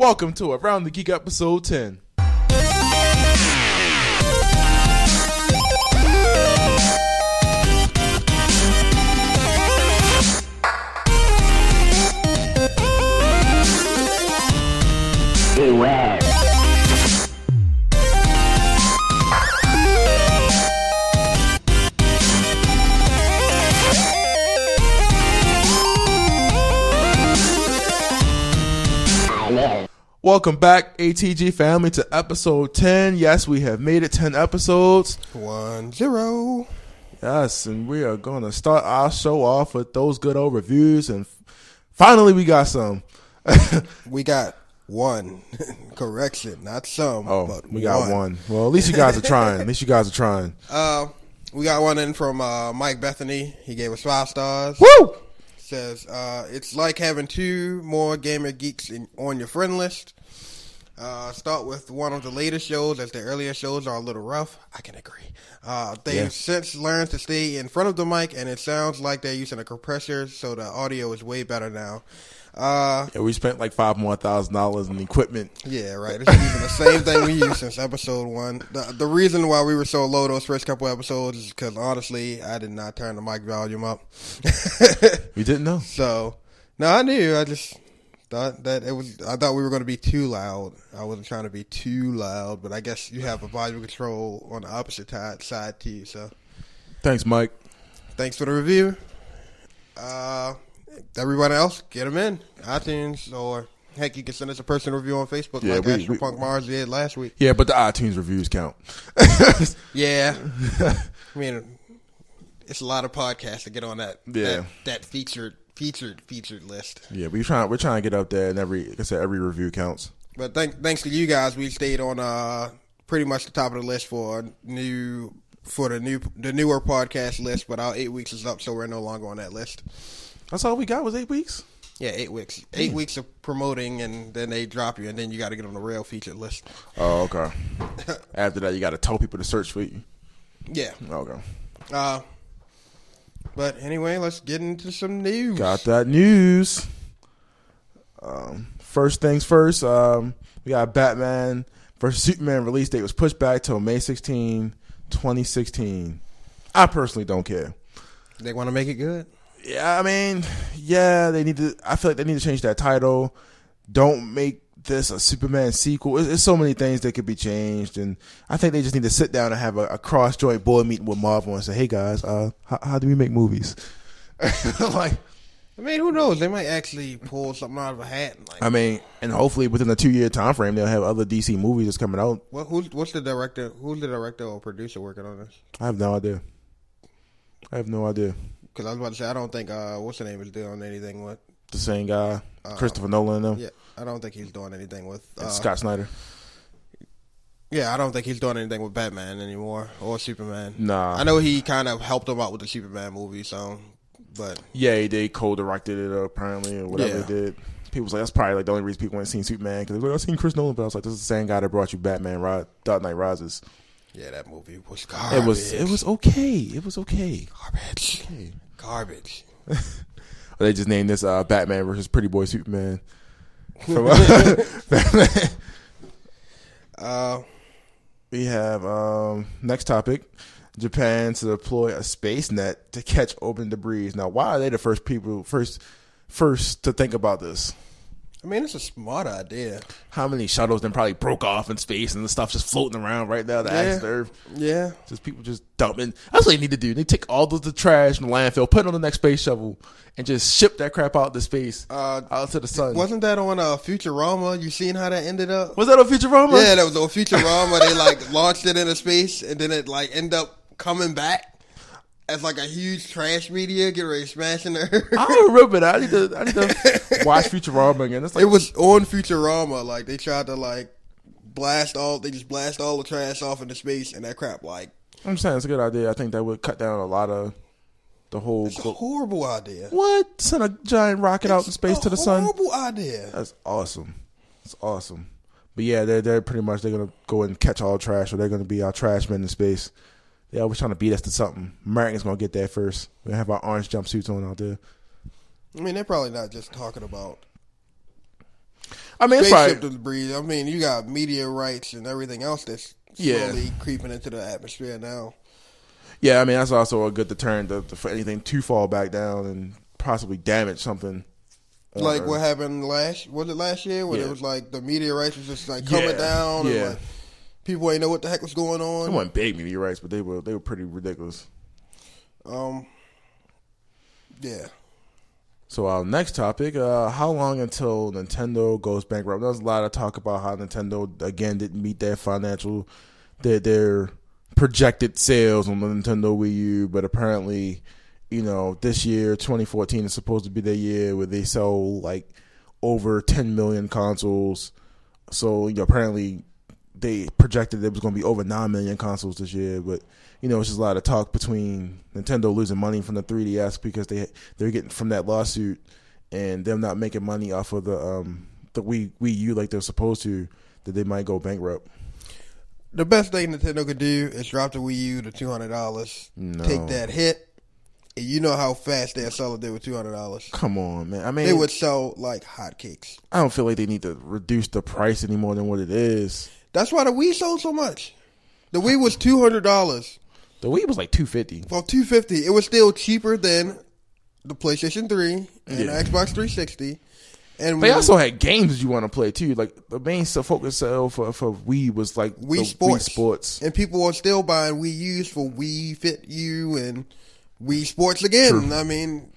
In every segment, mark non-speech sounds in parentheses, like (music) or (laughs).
Welcome to Around the Geek episode 10. Welcome back, ATG family, to episode 10. Yes, we have made it 10 episodes. One zero. Yes, and we are going to start our show off with those good old reviews. And finally, we got some. (laughs) We got one. (laughs) Correction, not some. Oh, but we got one. Well, at least you guys are trying. At least you guys are trying. (laughs) Uh, we got one in from uh, Mike Bethany. He gave us five stars. Woo! Says uh, it's like having two more gamer geeks in, on your friend list. Uh, start with one of the later shows, as the earlier shows are a little rough. I can agree. Uh, they've since learned to stay in front of the mic, and it sounds like they're using a compressor, so the audio is way better now. Uh, Yeah, we spent like five more thousand dollars in equipment. Yeah, right. It's using the same thing we used since episode one. The, the reason why we were so low those first couple episodes is because honestly, I did not turn the mic volume up. (laughs) You didn't know? so, no, I knew. I just thought that it was. I thought we were going to be too loud. I wasn't trying to be too loud, but I guess you have a volume control on the opposite side side you. So, Thanks, Mike. thanks for the review. Uh, everyone else, get them in iTunes or. Heck, you can send us a personal review on Facebook Yeah, like we- Astro we- Punk Mars did last week. Yeah, but the iTunes reviews count. (laughs) Yeah, (laughs) I mean, it's a lot of podcasts to get on that Yeah. that, that featured featured featured list. yeah, we trying we're trying to get up there, and every like I said, every review counts. But thank, thanks to you guys, we stayed on uh pretty much the top of the list for new for the new the newer podcast list. But our eight weeks is up, so we're no longer on that list. That's all we got was eight weeks. Yeah, eight weeks. Eight weeks of promoting, and then they drop you, and then you got to get on the real featured list. Oh, okay. (laughs) After that, you got to tell people to search for you. Yeah. Okay. Uh, but anyway, let's get into some news. Got that news. Um, first things first, um, we got Batman versus Superman release date was pushed back till May 16, 2016. I personally don't care. They want to make it good. Yeah, I mean, yeah, they need to. I feel like they need to change that title. Don't make this a Superman sequel. There's, so many things that could be changed, and I think they just need to sit down and have a, a cross joint board meeting with Marvel and say, "Hey guys, uh, how, how do we make movies?" (laughs) like, I mean, who knows? They might actually pull something out of a hat. and, Like, I mean, and hopefully within a two year time frame, they'll have other DC movies that's coming out. what, who's what's the director? Who's the director or producer working on this? I have no idea. I have no idea. Because I was about to say, I don't think uh, what's the name is doing anything with. The same guy, Christopher Nolan, and them, Yeah, I don't think he's doing anything with. Uh, Scott Snyder. Yeah, I don't think he's doing anything with Batman anymore or Superman. Nah. I know he kind of helped him out with the Superman movie, so. But Yeah, they co-directed it apparently or whatever Yeah. they did. People was like, that's probably like the only reason people ain't seen Superman because like, I've seen Chris Nolan, but I was like, this is the same guy that brought you Batman, Ri- Dark Knight Rises. yeah, that movie was garbage. It was, it was okay. It was okay. garbage. Okay. Garbage. (laughs) They just named this uh, Batman versus Pretty Boy Superman. From, uh, (laughs) (laughs) Uh, We have um, next topic: Japan to deploy a space net to catch open debris. Now, why are they the first people first first to think about this? I mean, it's a smart idea. How many shuttles then probably broke off in space and the stuff just floating around right now? The Yeah. Earth, Yeah. just people just dumping. That's what they need to do. They take all the, the trash in the landfill, put it on the next space shuttle, and just ship that crap out to space, Uh, out to the sun. Wasn't that on uh, Futurama? You seen how that ended up? Was that on Futurama? Yeah, that was on Futurama. they like (laughs) launched it into space, and then it like end up coming back as like a huge trash media, get ready to smash in the earth. I don't remember that. I need to. I need to (laughs) watch Futurama again. It's like It was on Futurama. Like they tried to like blast all. They just blast all the trash off into space, and that crap like I'm saying it's a good idea. I think that would cut down a lot of the whole. it's a horrible idea. what? Send a giant rocket out in space to the sun? Horrible idea. That's awesome. It's awesome. But yeah, they're they're pretty much they're gonna go and catch all trash, or they're gonna be our trash men in space. They always trying to beat us to something. Americans gonna get there first. We have our orange jumpsuits on out there. I mean, they're probably not just talking about. I mean, it's spaceship probably debris. I mean, you got meteorites and everything else that's Yeah. slowly creeping into the atmosphere now. yeah. I mean, that's also a good deterrent to, to, for anything to fall back down and possibly damage something. Like uh, what happened last? Was it last year when Yeah. it was like the meteorites was just like coming Yeah, down? And yeah. like, people ain't know what the heck was going on. They weren't big meteorites, but they were they were pretty ridiculous. Um, yeah. So our next topic: uh, How long until Nintendo goes bankrupt? There's a lot of talk about how Nintendo again didn't meet their financial, their their projected sales on the Nintendo Wii U, but apparently, you know, this year, 2014, is supposed to be the year where they sell like over 10 million consoles. So you know, apparently, they projected it was going to be over 9 million consoles this year, but you know, it's just a lot of talk between Nintendo losing money from the 3DS because they they're getting from that lawsuit and them not making money off of the um the Wii Wii U like they're supposed to that they might go bankrupt. The best thing Nintendo could do is drop the Wii U to two hundred dollars. No. Take that hit, and you know how fast they'll sell it there with two hundred dollars. Come on, man. I mean, They would sell like hotcakes. I don't feel like they need to reduce the price any more than what it is. That's why the Wii sold so much. The Wii was two hundred dollars. The Wii was like 250. Well, two fifty. It was still cheaper than the PlayStation Three and Yeah. the Xbox three sixty. And They also had games you want to play too. Like the main focus sale for for Wii was like Wii Sports. Wii Sports. and people are still buying Wii U's for Wii Fit U and Wii Sports again. I mean,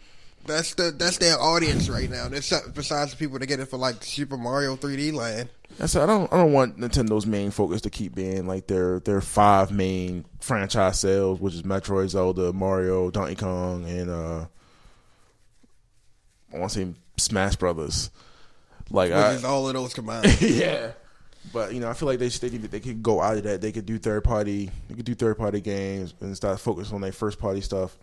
that's the that's their audience right now. That's besides the people that get it for like Super Mario 3D Land. I said I don't I don't want Nintendo's main focus to keep being like their their five main franchise sales, which is Metroid, Zelda, Mario, Donkey Kong, and uh I want to say Smash Brothers. Like Which I, is all of those combined. (laughs) yeah. But you know, I feel like they they need, they could go out of that. They could do third party. They could do third party games and start focusing on their first party stuff.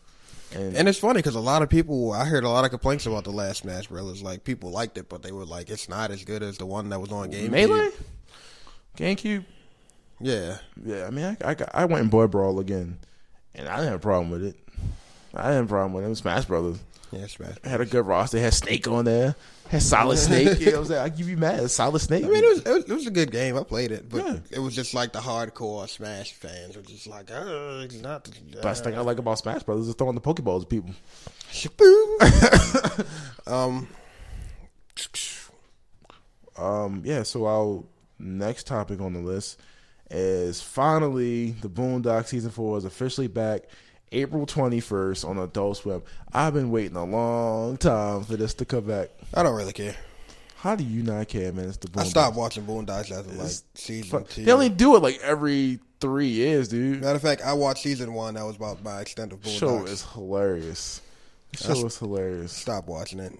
And, and it's funny because a lot of people, I heard a lot of complaints about the last Smash Brothers. Like people liked it, but they were like, it's not as good as the one that was on GameCube. Melee, GameCube. Yeah, Yeah, I mean, I I, I went and bought Brawl again, and I didn't have a problem with it. I didn't have a problem with it. It was Smash Brothers. Yeah, Smash. It had a good roster. It had Snake on there. Had Solid (laughs) Snake. You know what I'm saying? I give you mad. Solid Snake. I mean, it was, it was it was a good game. I played it, but Yeah. it was just like the hardcore Smash fans were just like, oh, it's not. The, Best thing I like about Smash Brothers is throwing the Pokeballs at people. (laughs) Um, Um, yeah, so our next topic on the list is finally the Boondock season four is officially back. April twenty first on Adult Swim. I've been waiting a long time for this to come back. I don't really care. How do you not care, man? It's the Boondocks. I stopped watching Boondocks after like season Fuck. two. They only do it like every three years, dude. Matter of fact, I watched season one. That was about my extent of Boondocks. Show is hilarious. The show That's- is hilarious. Stop watching it.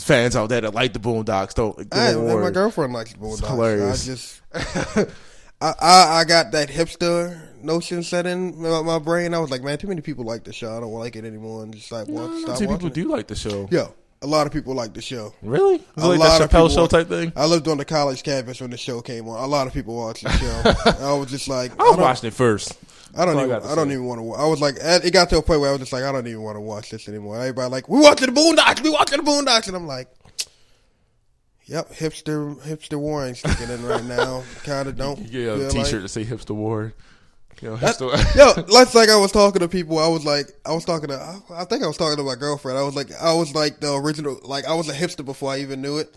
Fans out there that like the Boondocks don't. I, them a and my girlfriend likes Boondocks. hilarious. I just, (laughs) I, I, I got that hipster notion set in my, my brain. I was like, man, too many people like the show. I don't like it anymore. And just like, No, well, no, stop see, watching people it. do like the show. Yeah, a lot of people like the show. Really? Is A like lot that of Chappelle people show watch- type thing? I lived on the college campus when the show came on. A lot of people watched the show. (laughs) I was just like, I was don't- watching it first. I don't That's all I even. got to I, don't even want to. I was like, it got to a point where I was just like, I don't even want to watch this anymore. Everybody like, we watching the Boondocks. We watching the Boondocks, and I'm like, yep, hipster, hipster Warren sticking in right now. (laughs) Kind of don't. You get a feel T-shirt like- to say "Hipster Ward." Know, That- Yo, (laughs) that's like I was talking to people. I was like, I was talking to, I- I think I was talking to my girlfriend. I was like, I was like the original, like I was a hipster before I even knew it.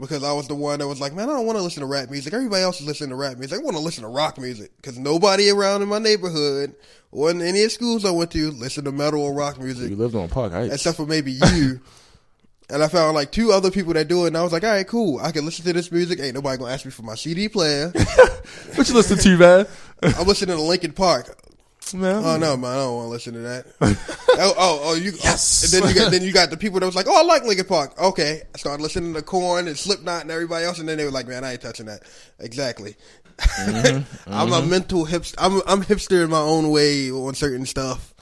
Because I was the one that was like, man, I don't want to listen to rap music. Everybody else is listening to rap music. I want to listen to rock music. Because nobody around in my neighborhood or in any of the schools I went to listened to metal or rock music. you lived on Park Heights. except for maybe you. (laughs) and I found like two other people that do it, and I was like, all right, cool. I can listen to this music. Ain't nobody gonna ask me for my CD player. (laughs) what you listen to, man? (laughs) I'm listening to Linkin Park. man, Oh no, man, I don't want to listen to that. (laughs) oh, oh, oh, you. Oh, yes. and then you got then you got the people that was like, oh, I like Linkin Park. Okay, I started listening to Korn and Slipknot and everybody else, and then they were like, man, I ain't touching that. Exactly. Mm-hmm, I'm a mm-hmm. mental hipster. I'm I'm hipster in my own way on certain stuff.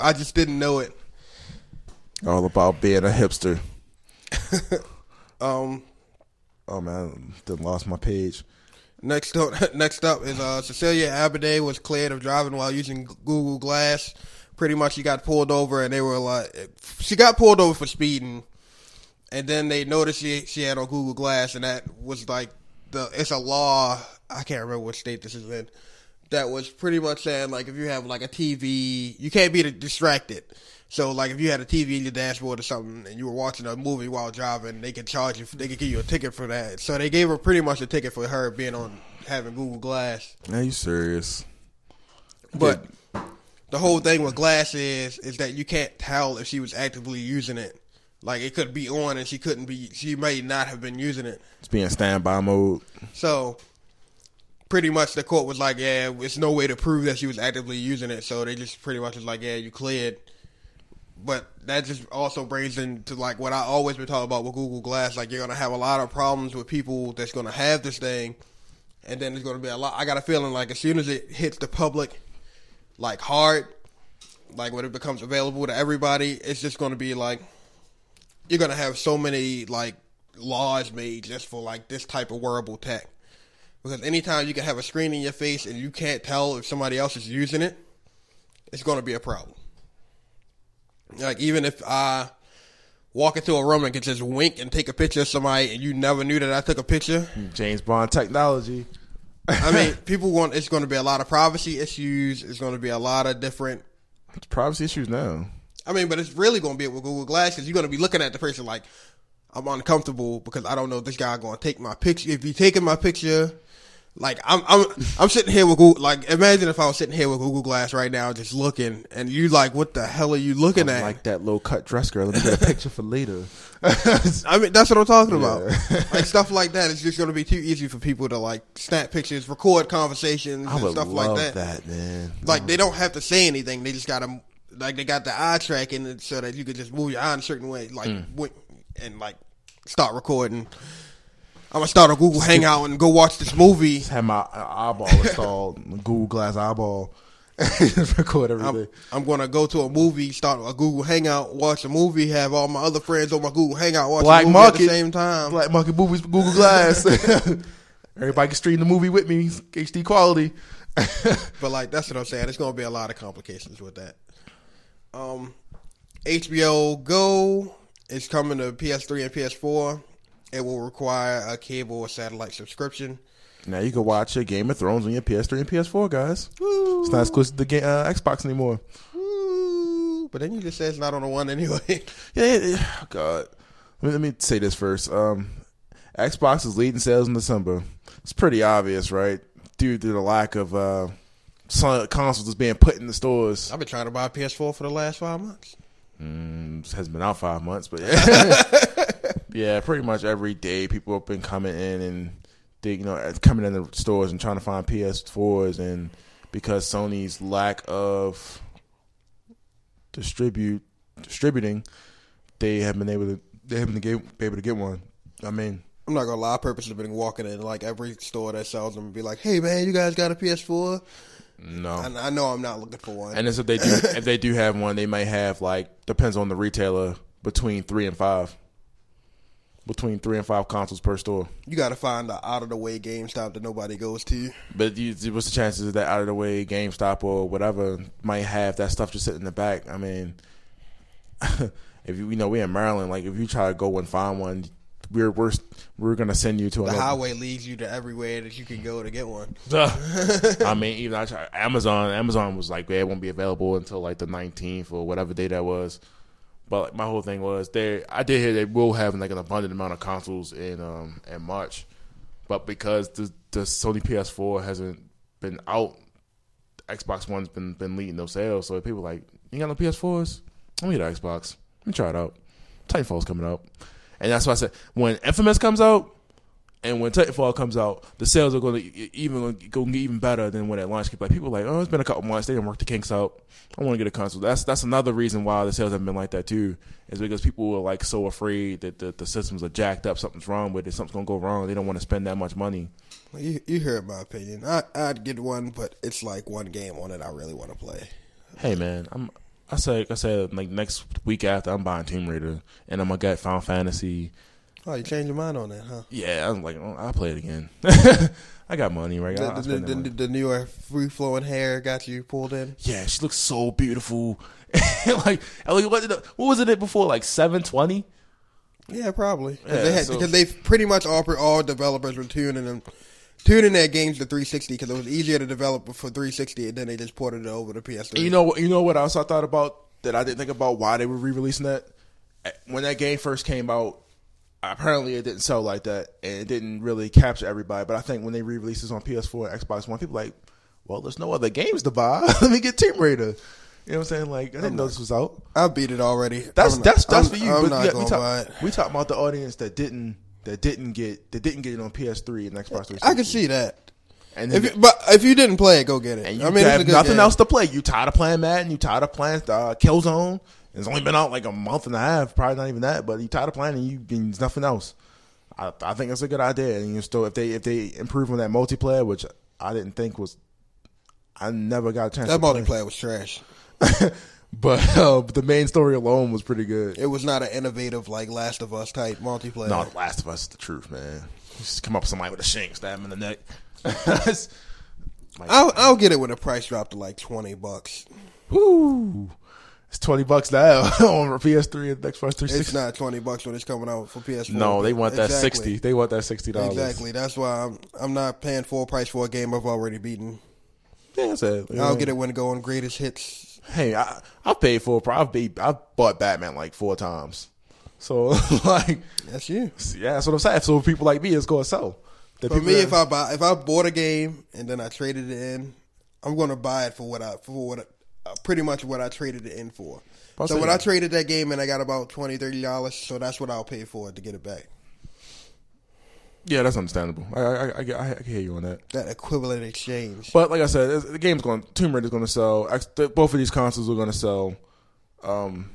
I just didn't know it. All about being a hipster. (laughs) Um. Oh man, then lost my page. Next up, (laughs) next up is uh, Cecilia Abadie was cleared of driving while using Google Glass. Pretty much, she got pulled over, and they were like, she got pulled over for speeding. and then they noticed she she had on Google Glass, and that was like the it's a law. I can't remember what state this is in. That was pretty much saying like if you have like a TV, you can't be distracted. So like if you had a TV in your dashboard or something, and you were watching a movie while driving, they could charge you. They could give you a ticket for that. So they gave her pretty much a ticket for her being on having Google Glass. Are you serious? But the whole thing with Glass is is that you can't tell if she was actively using it. Like it could be on and she couldn't be. She may not have been using it. It's being standby mode. So pretty much the court was like, yeah, it's no way to prove that she was actively using it. So they just pretty much was like, yeah, you cleared. But that just also brings into like what I always been talking about with Google Glass. Like you're gonna have a lot of problems with people that's gonna have this thing, and then there's gonna be a lot. I got a feeling like as soon as it hits the public, like hard, like when it becomes available to everybody, it's just gonna be like you're gonna have so many like laws made just for like this type of wearable tech. Because anytime you can have a screen in your face and you can't tell if somebody else is using it, it's gonna be a problem. Like even if I walk into a room and can just wink and take a picture of somebody and you never knew that I took a picture. James Bond technology. I mean, (laughs) people want it's going to be a lot of privacy issues. It's going to be a lot of different It's privacy issues now. I mean, but it's really going to be with Google Glass because you're going to be looking at the person like I'm uncomfortable because I don't know if this guy going to take my picture. If you taking my picture, like I'm, I'm, I'm sitting here with Google. Like imagine if I was sitting here with Google Glass right now, just looking, and you like, what the hell are you looking at? Like that low cut dress girl. Let me get a picture for later. (laughs) I mean, that's what I'm talking about. like stuff like that is just going to be too easy for people to like snap pictures, record conversations, I and stuff love like that. that, man. Like they don't have to say anything. They just got to like they got the eye tracking so that you could just move your eye in a certain way, like Mm. and like start recording. I'm gonna start a Google Hangout and go watch this movie. Just have my eyeball (laughs) installed, Google Glass eyeball. (laughs) Record I'm, everything. I'm gonna go to a movie, start a Google Hangout, watch a movie, have all my other friends on my Google Hangout watch Black a movie market. at the same time. Black Monkey Movies, Google Glass. (laughs) Everybody can stream the movie with me, HD quality. But like that's what I'm saying. There's gonna be a lot of complications with that. Um, HBO Go is coming to PS3 and PS4. It will require a cable or satellite subscription. now you can watch your Game of Thrones on your PS3 and PS4, guys. It's not exclusive to ga- uh, Xbox anymore. But then you just say it's not on the one anyway. (laughs) Yeah, yeah, yeah. Oh, God. Let me, let me say this first. Um, Xbox is leading sales in December. It's pretty obvious, right? Due to the lack of uh, consoles that's being put in the stores. I've been trying to buy a PS4 for the last five months. Mm, it hasn't been out five months, but (laughs) yeah. (laughs) yeah, pretty much every day people have been coming in and they, you know, coming in the stores and trying to find PS4s, and because Sony's lack of distribute distributing, they have been able to they haven't been be able to get one. I mean, I'm not gonna lie. I purposely been walking in like every store that sells them and be like, "Hey man, you guys got a PS4?" no. And I know I'm not looking for one. And if they do, (laughs) if they do have one, they might have like depends on the retailer between three and five, between three and five consoles per store. you got to find the out of the way GameStop that nobody goes to. But you, what's the chances that out of the way GameStop or whatever might have that stuff just sitting in the back? I mean, (laughs) if you, you know we're in Maryland, like if you try to go and find one, we're we're we're gonna send you to The another. highway leads you to everywhere that you can go to get one. (laughs) I mean, even I try, Amazon. Amazon was like, yeah, it won't be available until like the nineteenth or whatever day that was. But my whole thing was they. I did hear they will have like an abundant amount of consoles in um in March, but because the the Sony PS4 hasn't been out, Xbox One's been been leading those sales. So people like, you got no PS4s? Let me get an Xbox. Let me try it out. Titanfall's coming out, and that's why I said when Infamous comes out. And when Titanfall comes out, the sales are going to even going to get even better than when it launched. Like people are like, oh, it's been a couple months. They didn't work the kinks out. I want to get a console. That's that's another reason why the sales have been like that too. Is because people are like so afraid that the, the systems are jacked up, something's wrong with it, something's going to go wrong. They don't want to spend that much money. You, you heard my opinion. I, I'd get one, but it's like one game on it I really want to play. Hey man, I'm. I said I said like next week after I'm buying Tomb Raider and I'm gonna get Final Fantasy. Oh, you changed your mind on that, huh? Yeah, I'm like oh, I'll play it again. (laughs) I got money, right? I'll- I'll The, the, the, money. the, the newer uh, free flowing hair got you pulled in. Yeah, she looks so beautiful. (laughs) like, like what, what was it before? Like seven twenty. Yeah, probably Cause Yeah, they had, so- because they pretty much all all developers were tuning them tuning their games to 360 because it was easier to develop for 360 and then they just ported it over to PS3. You know, you know what else I thought about that I didn't think about why they were re-releasing that eh, when that game first came out. Apparently, it didn't sell like that, and it didn't really capture everybody. But I think when they re-released this on PS4 and Xbox One, people like, well, there's no other games to buy. (laughs) Let me get Tomb Raider. You know what I'm saying? Like, I didn't know this was out. I beat it already. That's I'm that's not- that's I'm- for you. I'm but not yeah, we talk we talk about the audience that didn't that didn't get that didn't get it on PS3 and Xbox 360. I can see that. And If you, but if you didn't play it, go get it. and you I mean, have nothing game. else to play. You tired of playing Madden? You tired of playing uh, Killzone? It's only been out like a month and a half, probably not even that. But you tired of playing and you and there's nothing else. I, I think it's a good idea. And you still if they if they improve on that multiplayer, which I didn't think was, I never got a chance. That to play. multiplayer was trash. (laughs) but uh, the main story alone was pretty good. It was not an innovative like Last of Us type multiplayer. No, The Last of Us is the truth, man. You just come up with somebody with a shank, stab him in the neck. Like, (laughs) I'll, I'll get it when the price dropped to like twenty bucks. whoo. It's twenty bucks now (laughs) on PS3 and Xbox 360. It's not twenty bucks when it's coming out for PS4. no, they want that sixty. They want that sixty dollars. Exactly. That's why I'm I'm not paying full price for a game I've already beaten. Yeah, that's it. I'll get it when it go on greatest hits. Hey, I I've paid full price. I've I've bought Batman like four times. So (laughs) like, That's you. yeah, that's what I'm saying. So people like me, it's gonna sell. The For me, that- if I buy if I bought a game and then I traded it in, I'm going to buy it for what I for what pretty much what I traded it in for. I'll so when. I traded that game and I got about 20 30 dollars, so that's what I'll pay for it to get it back. yeah, that's understandable. I I, I, I, I can hear you on that. That equivalent exchange. But like I said, the game's going. Tomb Raider's going to sell. Both of these consoles are going to sell. Um,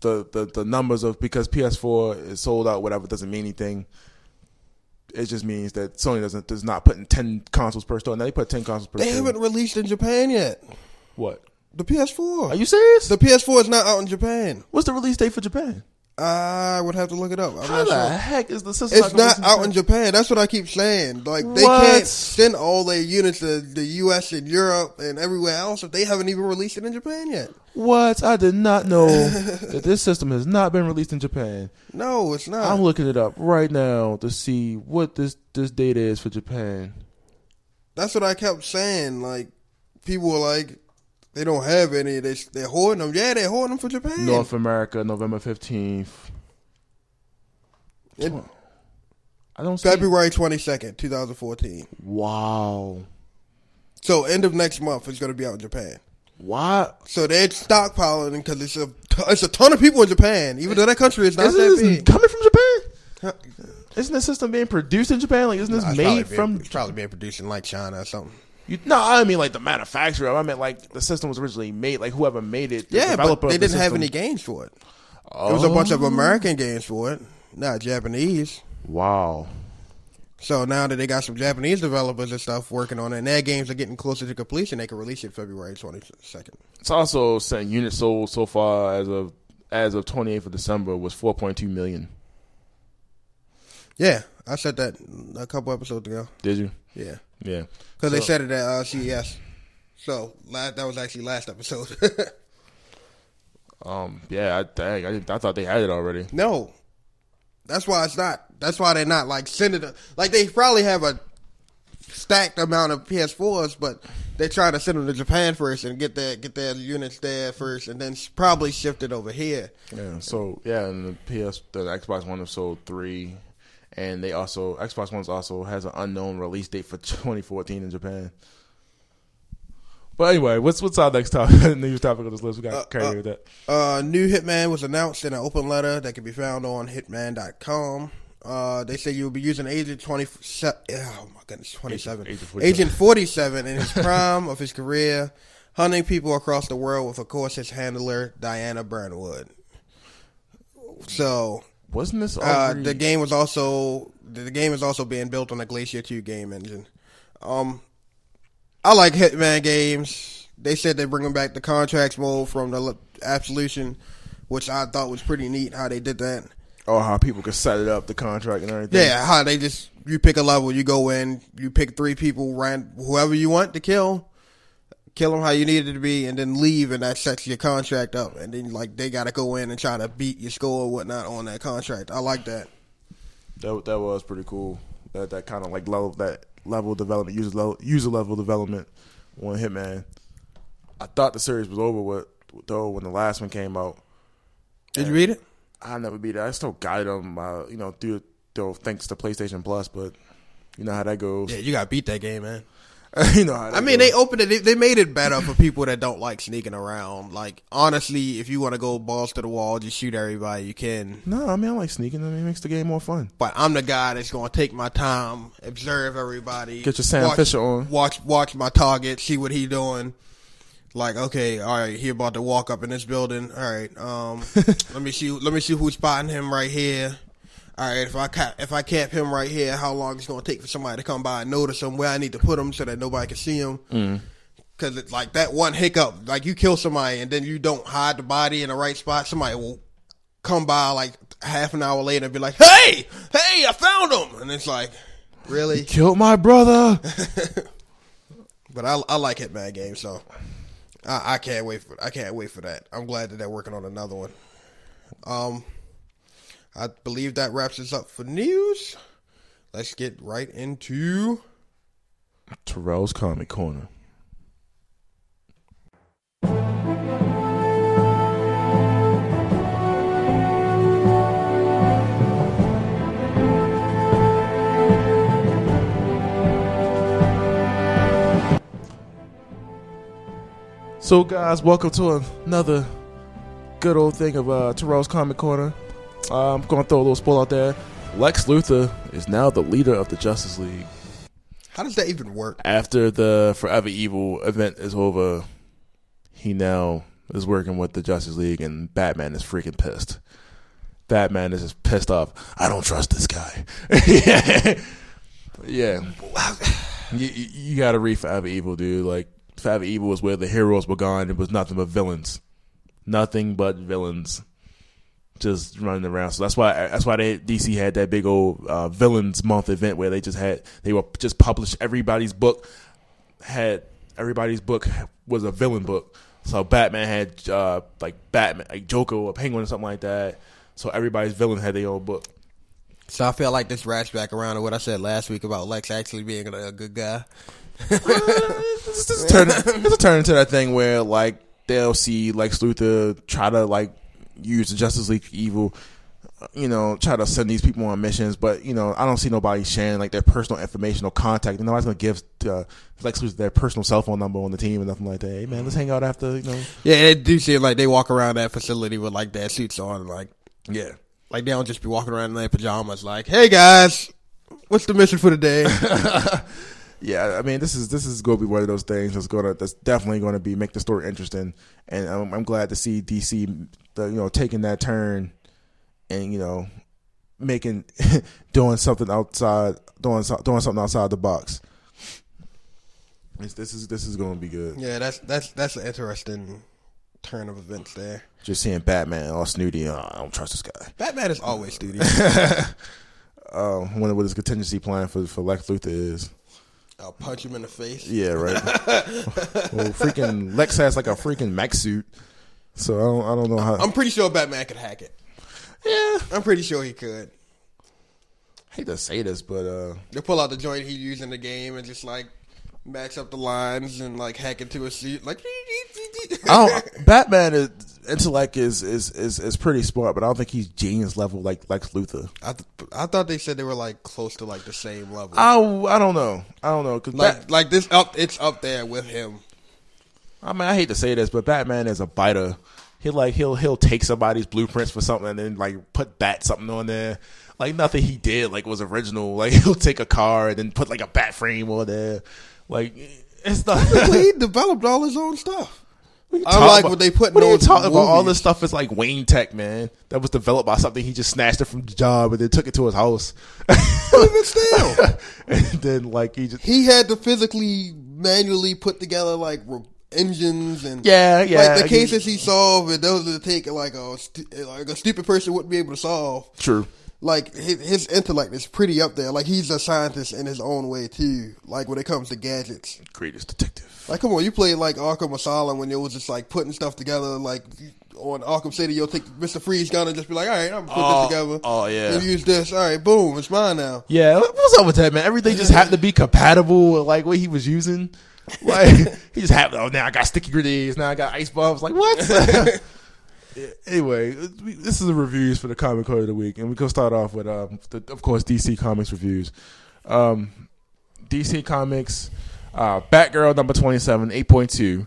the, the the numbers of because PS4 is sold out, whatever doesn't mean anything. It just means that Sony doesn't does not putting ten consoles per store. Now they put ten consoles per store. They store. haven't released in Japan yet. What? The PS4. Are you serious? the PS4 is not out in Japan. What's the release date for Japan? I would have to look it up. I'm How not the sure. heck is the system? It's not out in Japan. That's what I keep saying. Like they What? can't send all their units to the U.S. and Europe and everywhere else if they haven't even released it in Japan yet. What? I did not know (laughs) that this system has not been released in Japan. No, it's not. I'm looking it up right now to see what this this data is for Japan. That's what I kept saying. Like people were like, they don't have any. They they're hoarding them. Yeah, they're hoarding them for Japan. North America, November fifteenth. I don't see. February twenty second, two thousand fourteen. Wow. So end of next month, it's going to be out in Japan. Why? So they're stockpiling because it's a it's a ton of people in Japan, even though that country is not Isn't that this big. coming from Japan? Isn't this system being produced in Japan? Like, isn't this Nah, it's probably made being- from? It's probably being produced in like China or something. You, no, I mean like the manufacturer. I meant like the system was originally made. Like whoever made it, the Yeah, but they the didn't have any games for it. It was a bunch of oh. American games for it, not Japanese. Wow. So now that they got some Japanese developers and stuff working on it, and their games are getting closer to completion, they can release it February twenty second. It's also saying units sold so far as of as of 28th of December was 4.2 million. Yeah, I said that a couple episodes ago. Did you? Yeah, Yeah. because they said it at uh, CES. So that was actually last episode. (laughs) Um. Yeah. I, dang. I, I thought they had it already. no, that's why it's not. That's why they're not like sending it. Like they probably have a stacked amount of PS4s, but they try to send them to Japan first and get their get their units there first, and then probably shift it over here. Yeah. So yeah, and the PS, the Xbox One have sold three, and they also Xbox One also has an unknown release date for (laughs) 2014 in Japan. But anyway, what's what's our next topic? (laughs) News topic on this list? We got carried away with that. Uh, new Hitman was announced in an open letter that can be found on Hitman.com. Uh, they say you will be using Agent twenty seven. Oh my goodness, twenty seven. Agent 47. Agent (laughs) forty seven in his prime of his career, hunting people across the world with, of course, his handler Diana Burnwood. So Wasn't this uh, the game was also the game is also being built on the Glacier Two game engine. Um, I like Hitman games. They said they're bringing back the contracts mode from the Absolution, which I thought was pretty neat how they did that. or how people could set it up, the contract and everything. Yeah, how they just you pick a level, you go in, you pick three people, ran whoever you want to kill, kill them how you needed to be, and then leave, and that sets your contract up, and then like they got to go in and try to beat your score or whatnot on that contract. I like that. That that was pretty cool. That that kind of like level that level development user level user level development on Hitman. I thought the series was over with though when the last one came out. Did you read it? I never beat it. I still got them, uh, you know, through though thanks to PlayStation Plus, but you know how that goes. Yeah, you got to beat that game, man. (laughs) you know how that I mean, they opened it. They, they made it better for people that don't like sneaking around. Like, honestly, if you want to go balls to the wall, just shoot everybody you can. No, I mean I like sneaking. I mean, it makes the game more fun. But I'm the guy that's going to take my time, observe everybody, Get your Sam watch, Fisher on. watch watch my target, see what he doing. Like, okay, all right, he about to walk up in this building. All right, um, (laughs) let me see, let me see who's spotting him right here. All right, if I cap, if I cap him right here, how long it's going to take for somebody to come by and notice him where I need to put him so that nobody can see him? Mm. Because it's like that one hiccup, like you kill somebody and then you don't hide the body in the right spot, somebody will come by like half an hour later and be like, "Hey, hey, I found him," and it's like, really? Killed my brother. (laughs) But I, I like Hitman games, so I, I can't wait for I can't wait for that. I'm glad that they're working on another one. Um, I believe that wraps us up for news. Let's get right into Terrell's Comic Corner. So, guys, welcome to another good old thing of uh, Terrell's Comic Corner. I'm going to throw a little spoil out there. Lex Luthor is now the leader of the Justice League how does that even work? after the Forever Evil event is over, he now is working with the Justice League, and Batman is freaking pissed. Batman is just pissed off. I don't trust this guy. (laughs) yeah, yeah. You, you, you got to read Forever Evil, dude. Like Forever Evil was where the heroes were gone. It was nothing but villains, nothing but villains, just running around. So that's why that's why they DC had that big old uh, villains month event where they just had they were just published everybody's book had everybody's book was a villain book. So Batman had uh, like Batman, like Joker or Penguin or something like that. So everybody's villain had their own book. So I feel like this wraps back around to what I said last week about Lex actually being a, a good guy. (laughs) it's, it's, turn, it's a turn into that thing where like they'll see Lex Luthor try to like use the Justice League evil, uh, you know, try to send these people on missions. But you know, I don't see nobody sharing like their personal information or contact. And nobody's gonna give uh, Lex Luthor their personal cell phone number on the team and nothing like that. Hey man, let's hang out after you know. Yeah, they do seem like they walk around that facility with like their suits on, like Yeah. like they don't just be walking around in their pajamas. Like, hey guys, what's the mission for the day? (laughs) (laughs) Yeah, I mean, this is this is going to be one of those things that's going to that's definitely going to be make the story interesting, and I'm, I'm glad to see DC, the, you know, taking that turn, and you know, making (laughs) doing something outside, doing so- doing something outside the box. It's, this is this is going to be good. yeah, that's that's that's an interesting turn of events there. Just seeing Batman all snooty, oh, I don't trust this guy. Batman is always snooty. (laughs) Uh, I wonder what his contingency plan for for Lex Luthor is. I'll punch him in the face. Yeah, right. (laughs) well, freaking Lex has like a freaking mech suit, so I don't I don't know how. I'm pretty sure Batman could hack it. yeah, I'm pretty sure he could. hate to say this, but uh, They pull out the joint he used in the game and just like max up the lines and like hack into a suit. Like, I don't, Batman is intellect is, is is is pretty smart, but I don't think he's genius level like Lex Luthor. I, th- I thought they said they were like close to like the same level. I I don't know. I don't know because like like this up, it's up there with him. I mean I hate to say this, but Batman is a biter. He like he'll he'll take somebody's blueprints for something and then like put bat something on there. Like nothing he did like was original. Like (laughs) he'll take a car and then put like a bat frame on there. Like (laughs) it's not. he developed all his own stuff. I like about? what they put What are you those talking about? All this stuff is like Wayne Tech, man. That was developed by something. He just snatched it from the job and then took it to his house. Even still, (laughs) and then like he just he had to physically manually put together like re- engines and yeah yeah. like the cases he solved and those that take like a like a stupid person wouldn't be able to solve. true. Like his, his intellect is pretty up there. Like he's a scientist in his own way too. Like when it comes to gadgets. Greatest detective. Like, come on, you played like Arkham Asylum when it was just like putting stuff together. Like on Arkham City, you'll take Mister Freeze gun and just be like, "All right, I'm gonna put Oh, this together. oh, yeah. and use this. All right, boom, it's mine now." Yeah, what's up with that, man? Everything just happened to be compatible with like what he was using. (laughs) Like (laughs) he just happened. Oh, now I got sticky grenades. Now I got ice bombs. Like what? (laughs) Anyway, this is the reviews for the comic code of the week, and we can start off with, um, the, of course, DC Comics reviews. Um, DC Comics, uh, Batgirl number twenty-seven, eight point two.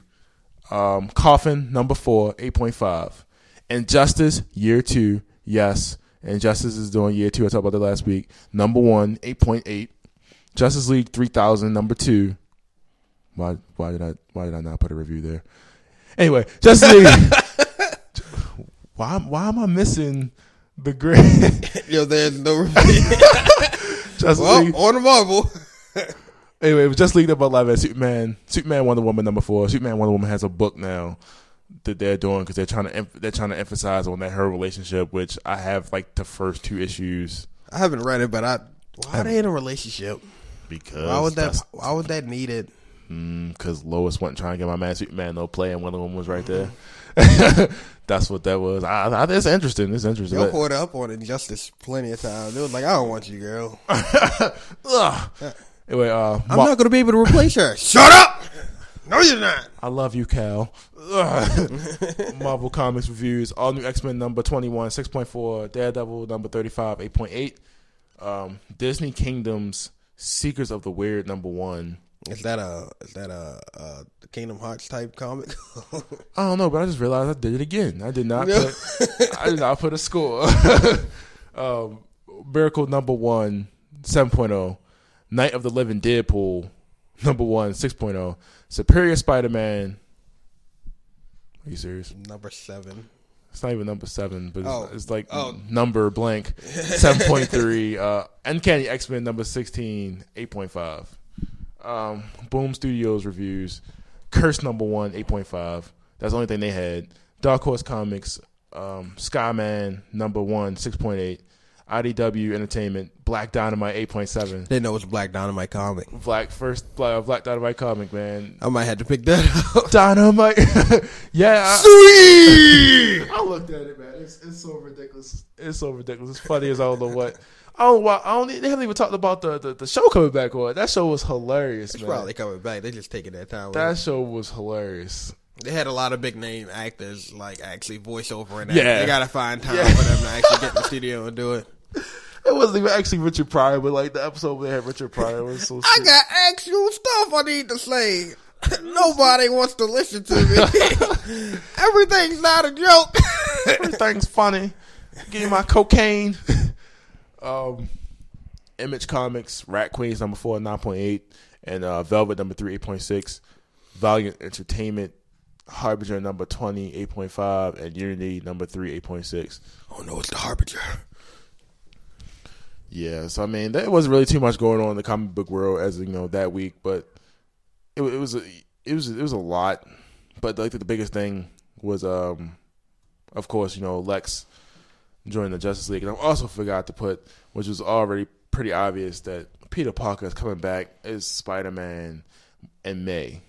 Um, Coffin number four, eight point five. Injustice year two, yes. Injustice is doing year two. I talked about that last week. Number one, eight point eight. Justice League three thousand, number two. Why? Why did I? Why did I not put a review there? Anyway, Justice League. (laughs) why? Why am I missing the great (laughs) Yo, there's no. (laughs) Justice well, League? on the Marvel. (laughs) Anyway, it was just League number eleven. Superman, Superman, Wonder Woman number four. Superman, Wonder Woman has a book now that they're doing because they're trying to em- they're trying to emphasize on that her relationship, which I have like the first two issues I haven't read it, but I. Why are they in a relationship? because Why would that? Why would that needed? Because Lois wasn't trying to get my man Superman no play, and Wonder Woman was right there. (laughs) That's what that was. I, I, it's interesting. It's interesting. Y'all poured up on Injustice plenty of times. It was like, I don't want you, girl. (laughs) Anyway, uh, I'm Ma- not gonna be able to replace her. Shut up! No, you're not. I love you, Cal. (laughs) Marvel Comics reviews. All new X Men number 21, 6.4. Daredevil number 35, 8.8. Um, Disney Kingdoms Seekers of the Weird number one. Is that a is that a, a Kingdom Hearts type comic? (laughs) I don't know, but I just realized I did it again. I did not No. put I did not put a score. (laughs) um, Miracle number one, 7.0. Night of the Living Deadpool number one, 6.0. Superior Spider Man. Are you serious? Number seven. It's not even number seven, but it's, Oh. it's like Oh. number blank. (laughs) Seven point three. Uh, Uncanny X Men number sixteen. Eight point five. Um, Boom Studios reviews. Curse number one. Eight point five. That's the only thing they had. Dark Horse Comics. Um, Skyman number one. Six point eight. IDW Entertainment. Black Dynamite. Eight point seven. Didn't know it was a Black Dynamite comic. Black first Black, Black Dynamite comic man. I might have to pick that up. (laughs) Dynamite. (laughs) yeah. I- Sweet. (laughs) I looked at it, man. It's, it's so ridiculous. It's so ridiculous. It's funny as I don't know what. I don't. Why, I don't. They haven't even talked about the, the, the show coming back on. That show was hilarious, It's man. probably coming back. They just taking their time. that show was hilarious. They had a lot of big name actors like actually voiceover and that. Yeah. They gotta find time Yeah. for them to actually get in the studio and do it. (laughs) It wasn't even actually Richard Pryor, but like the episode where they had Richard Pryor was so. I got actual stuff I need to say. (laughs) Nobody wants to listen to me. (laughs) Everything's not a joke. Everything's funny. Give me my cocaine. Um, Image Comics, Rat Queens number four, nine point eight, and uh, Velvet number three, eight point six. Valiant Entertainment, Harbinger number 20, 8.5, and Unity number three, 8.6. oh no, it's the Harbinger. Yeah, so I mean, there wasn't really too much going on in the comic book world as you know that week, but it, it was a, it was it was a lot. But like the biggest thing was, um, of course, you know Lex joining the Justice League, and I also forgot to put, which was already pretty obvious, that Peter Parker is coming back as Spider Man in May.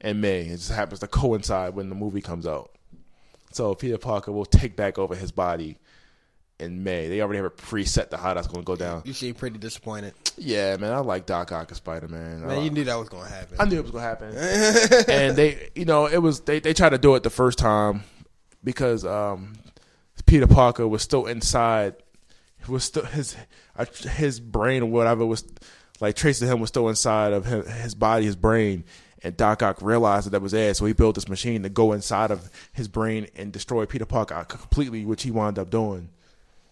In May, it just happens to coincide when the movie comes out. So Peter Parker will take back over his body in May. They already have it preset to how that's going to go down. You seem pretty disappointed. Yeah, man, I like Doc Ock as Spider Man. Man, you knew that was gonna happen. I knew it was gonna happen, (laughs) and they, you know, it was they they tried to do it the first time because um, Peter Parker was still inside, was still his uh, his brain or whatever was like tracing him was still inside of his, his body, his brain. And Doc Ock realized that that was there, so he built this machine to go inside of his brain and destroy Peter Parker completely, which he wound up doing.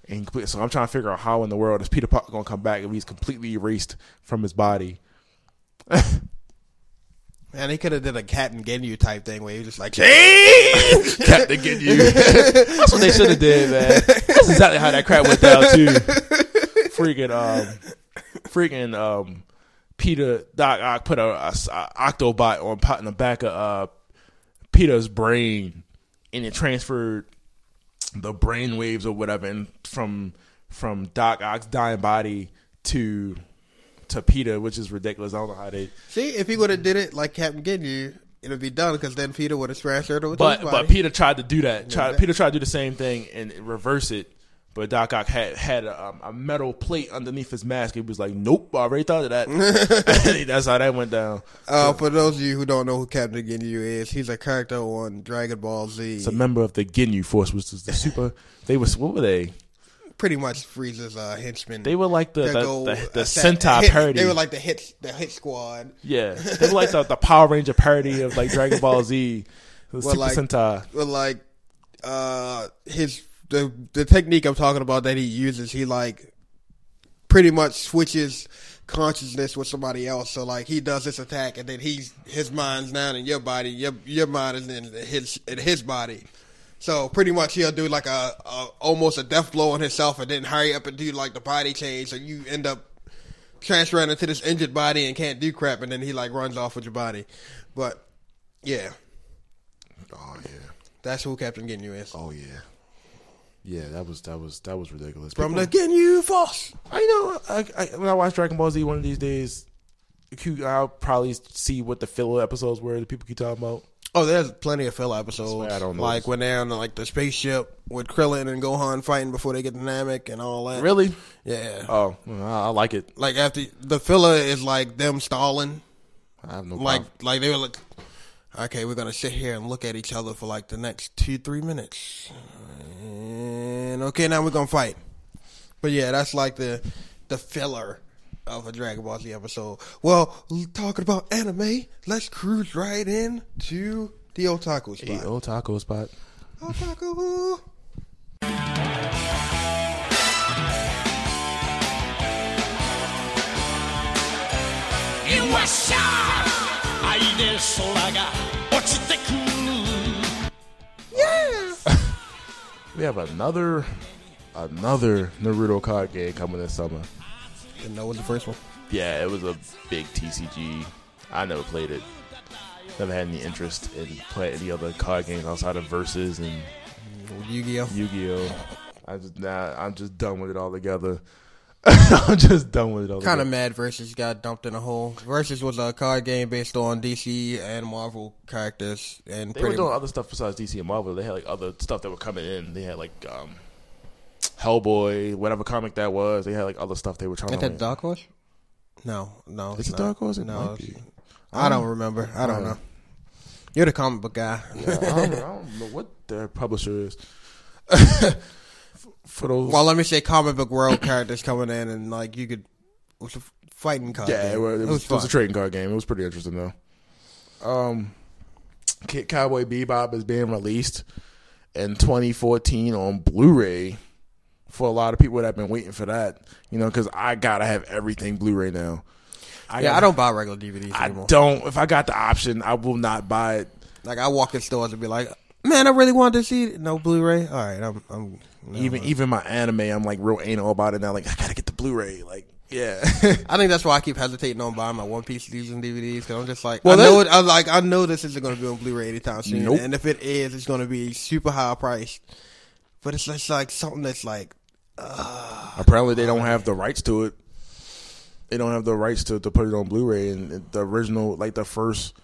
And so I'm trying to figure out how in the world is Peter Parker gonna come back if he's completely erased from his body. (laughs) Man, he could have did a Captain Ginyu type thing where he was just like, change. (laughs) Captain get you. (laughs) That's what they should have did, man. That's exactly how that crap went down too. Freaking um, freaking um, Peter Doc Ock put a, a, a Octobot on pot in the back of uh Peter's brain, and it transferred the brain waves or whatever, and from from Doc Ock's dying body to to Peter, which is ridiculous. I don't know how they. See, if he would have did it like Captain Ginyu, it'd be done because then Peter would have over to But his but. Peter tried to do that. Try, that- Peter tried to do the same thing and reverse it. But Doc Ock had had a, um, a metal plate underneath his mask. He was like, "Nope, I already thought of that." (laughs) (laughs) That's how that went down. Uh, for those of you who don't know who Captain Ginyu is, he's a character on Dragon Ball Z. He's a member of the Ginyu Force, which is the super. They was what were they? Pretty much Frieza's uh, henchmen. They were like the the, go the, the attack- Sentai hit- parody. They were like the hit the hit squad. yeah, (laughs) they were like the, the Power Ranger parody of like Dragon Ball Z. The Super like- Sentai. But like uh his the the technique I'm talking about that he uses, he like pretty much switches consciousness with somebody else. So like he does this attack and then he's his mind's now in your body, your your mind is in his in his body. So pretty much he'll do like a, a almost a death blow on himself and then hurry up and do like the body change so you end up transferring into this injured body and can't do crap and then he like runs off with your body. But yeah, Oh yeah. that's who Captain Ginyu is. Oh yeah. Yeah, that was that was that was ridiculous. From People- the Ginyu Force. I know. I, I, when I watch Dragon Ball Z one of these days, you- I'll probably see what the filler episodes were that people keep talking about. Oh, there's plenty of filler episodes. I don't know like when they're on like the spaceship with Krillin and Gohan fighting before they get Namek and all that. Really? Yeah. Oh, I, I like it. like after the filler is like them stalling. I have no Like problem. like they were like, okay, we're gonna sit here and look at each other for like the next two three minutes, and okay, now we're gonna fight. But yeah, that's like the the filler of a Dragon Ball Z episode. Well, talking about anime, let's cruise right in to the otaku spot. The otaku spot. Otaku. Yeah. (laughs) we have another another Naruto card game coming this summer. Know it was the first one. Yeah, it was a big TCG. I never played it. Never had any interest in playing any other card games outside of Versus and Yu-Gi-Oh. Yu-Gi-Oh. I just nah, I'm just done with it altogether. (laughs) I'm just done with it altogether. Kind of mad Versus got dumped in a hole. Versus was a card game based on DC and Marvel characters, and They were doing other stuff besides DC and Marvel. They had like other stuff that were coming in. They had like um, Hellboy, whatever comic that was. They had like other stuff they were trying Ain't to. that Dark Horse? No, no. Is it. Dark Horse? It No, might be. I don't remember. I don't know. You're the comic book guy. Yeah, I, don't, I don't know what their publisher is. (laughs) For those, well, let me say, comic book world characters coming in, and like you could, it was a fighting card. yeah, game. it was, it, was, it was fun. a trading card game. It was pretty interesting though. Um, Kid Cowboy Bebop is being released in 2014 on Blu-ray. For a lot of people that have been waiting for that, you know, because I gotta have everything Blu-ray now. I Yeah, gotta- I don't buy regular DVDs I anymore. don't. If I got the option, I will not buy it. Like I walk in stores and be like, "Man, I really wanted to see it. no Blu-ray." All right, I'm, I'm no. Even even my anime, I'm like real anal about it now. Like I gotta get the Blu-ray. Like yeah, (laughs) I think that's why I keep hesitating on buying my One Piece season DVDs because I'm just like, Well, I know, it, I'm like, I know this isn't going to be on Blu-ray anytime soon, Nope. and if it is, it's going to be super high priced. But it's just like something that's like, apparently they don't have the rights to it. They don't have the rights to, to put it on Blu-ray and the original, like the first,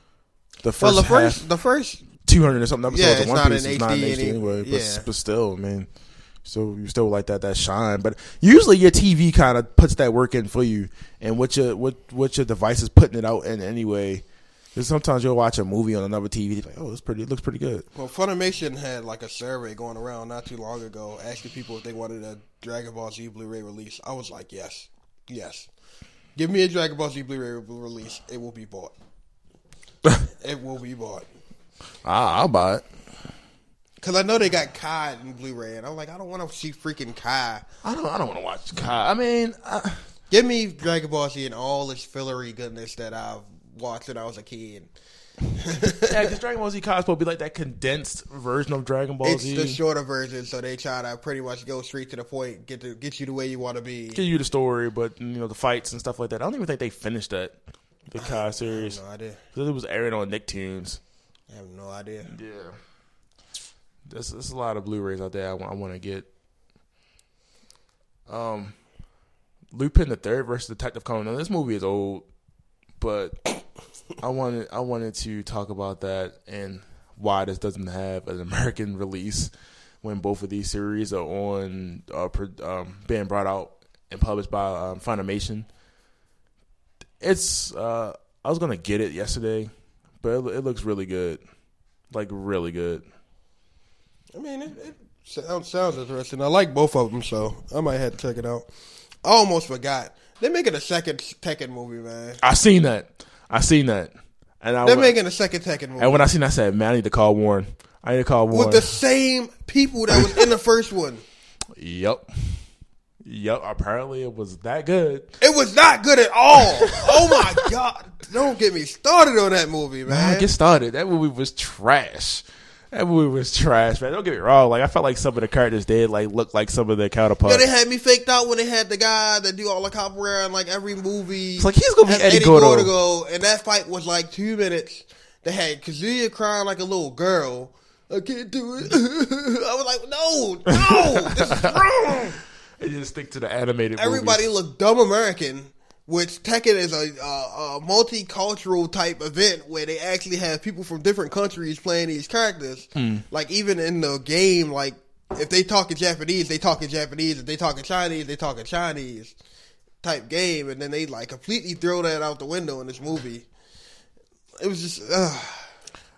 the first, well, the half, first, the first, two hundred or something episodes Yeah, of it's One not Piece is not in HD HD any- anyway. But, yeah. but still, I mean, so you still like that that shine. But usually your TV kind of puts that work in for you, and what your what what your device is putting it out in anyway. Because sometimes you'll watch a movie on another TV, like, oh, it's pretty, it looks pretty good. well, Funimation had like a survey going around not too long ago asking people if they wanted a Dragon Ball Z Blu-ray release. I was like, yes, yes. Give me a Dragon Ball Z Blu-ray release. It will be bought. (laughs) it will be bought. I, I'll buy it. Cause I know they got Kai in Blu-ray, and I'm like, I don't want to see freaking Kai. I don't, I don't want to watch Kai. I mean, I, Give me Dragon Ball Z and all this fillery goodness that I've watched when I was a kid. Yeah, because Dragon Ball Z is be like that condensed version of Dragon Ball It's Z. the shorter version, so they try to pretty much go straight to the point, get to get you the way you want to be. give you the story, but you know the fights and stuff like that. I don't even think they finished that the (sighs) Kai series. No idea. It was airing on Nicktoons. I have no idea. Yeah, there's, there's a lot of Blu-rays out there I want, I want to get. Um, Lupin the Third versus Detective Conan. Now, this movie is old, but I wanted I wanted to talk about that and why this doesn't have an (laughs) American release when both of these series are on uh, um, being brought out and published by um, Funimation. It's uh, I was gonna get it yesterday, but it, it looks really good, like really good. I mean, it, it sounds, sounds interesting. I like both of them, so I might have to check it out. I almost forgot. They're making a second Tekken movie, man. I seen that. I seen that, and I They're wa- making a second Tekken movie and when I seen, that, I said, "Man, I need to call Warren. I need to call Warren." with the same people that was in the first one. (laughs) Yep. Yep. Apparently, it was that good. It was not good at all. oh my god! Don't get me started on that movie, man. Man, get started. That movie was trash. That movie was trash, man. Don't get me wrong. Like I felt like some of the characters did like look like some of their counterparts. Yeah, they had me faked out when they had the guy that do all the capoeira in like every movie. It's like, he's gonna be Had Eddie Gordo. Gordo, and that fight was like two minutes. They had Kazuya crying like a little girl. I can't do it. (laughs) I was like, no, no, this is (laughs) wrong. They just stick to the animated. Everybody movies. looked dumb American, which Tekken is a, a, a multicultural type event where they actually have people from different countries playing these characters. Hmm. Like even in the game, like if they talk in Japanese, they talk in Japanese. If they talk in Chinese, they talk in Chinese. Type game, and then they like completely throw that out the window in this movie. It was just, uh,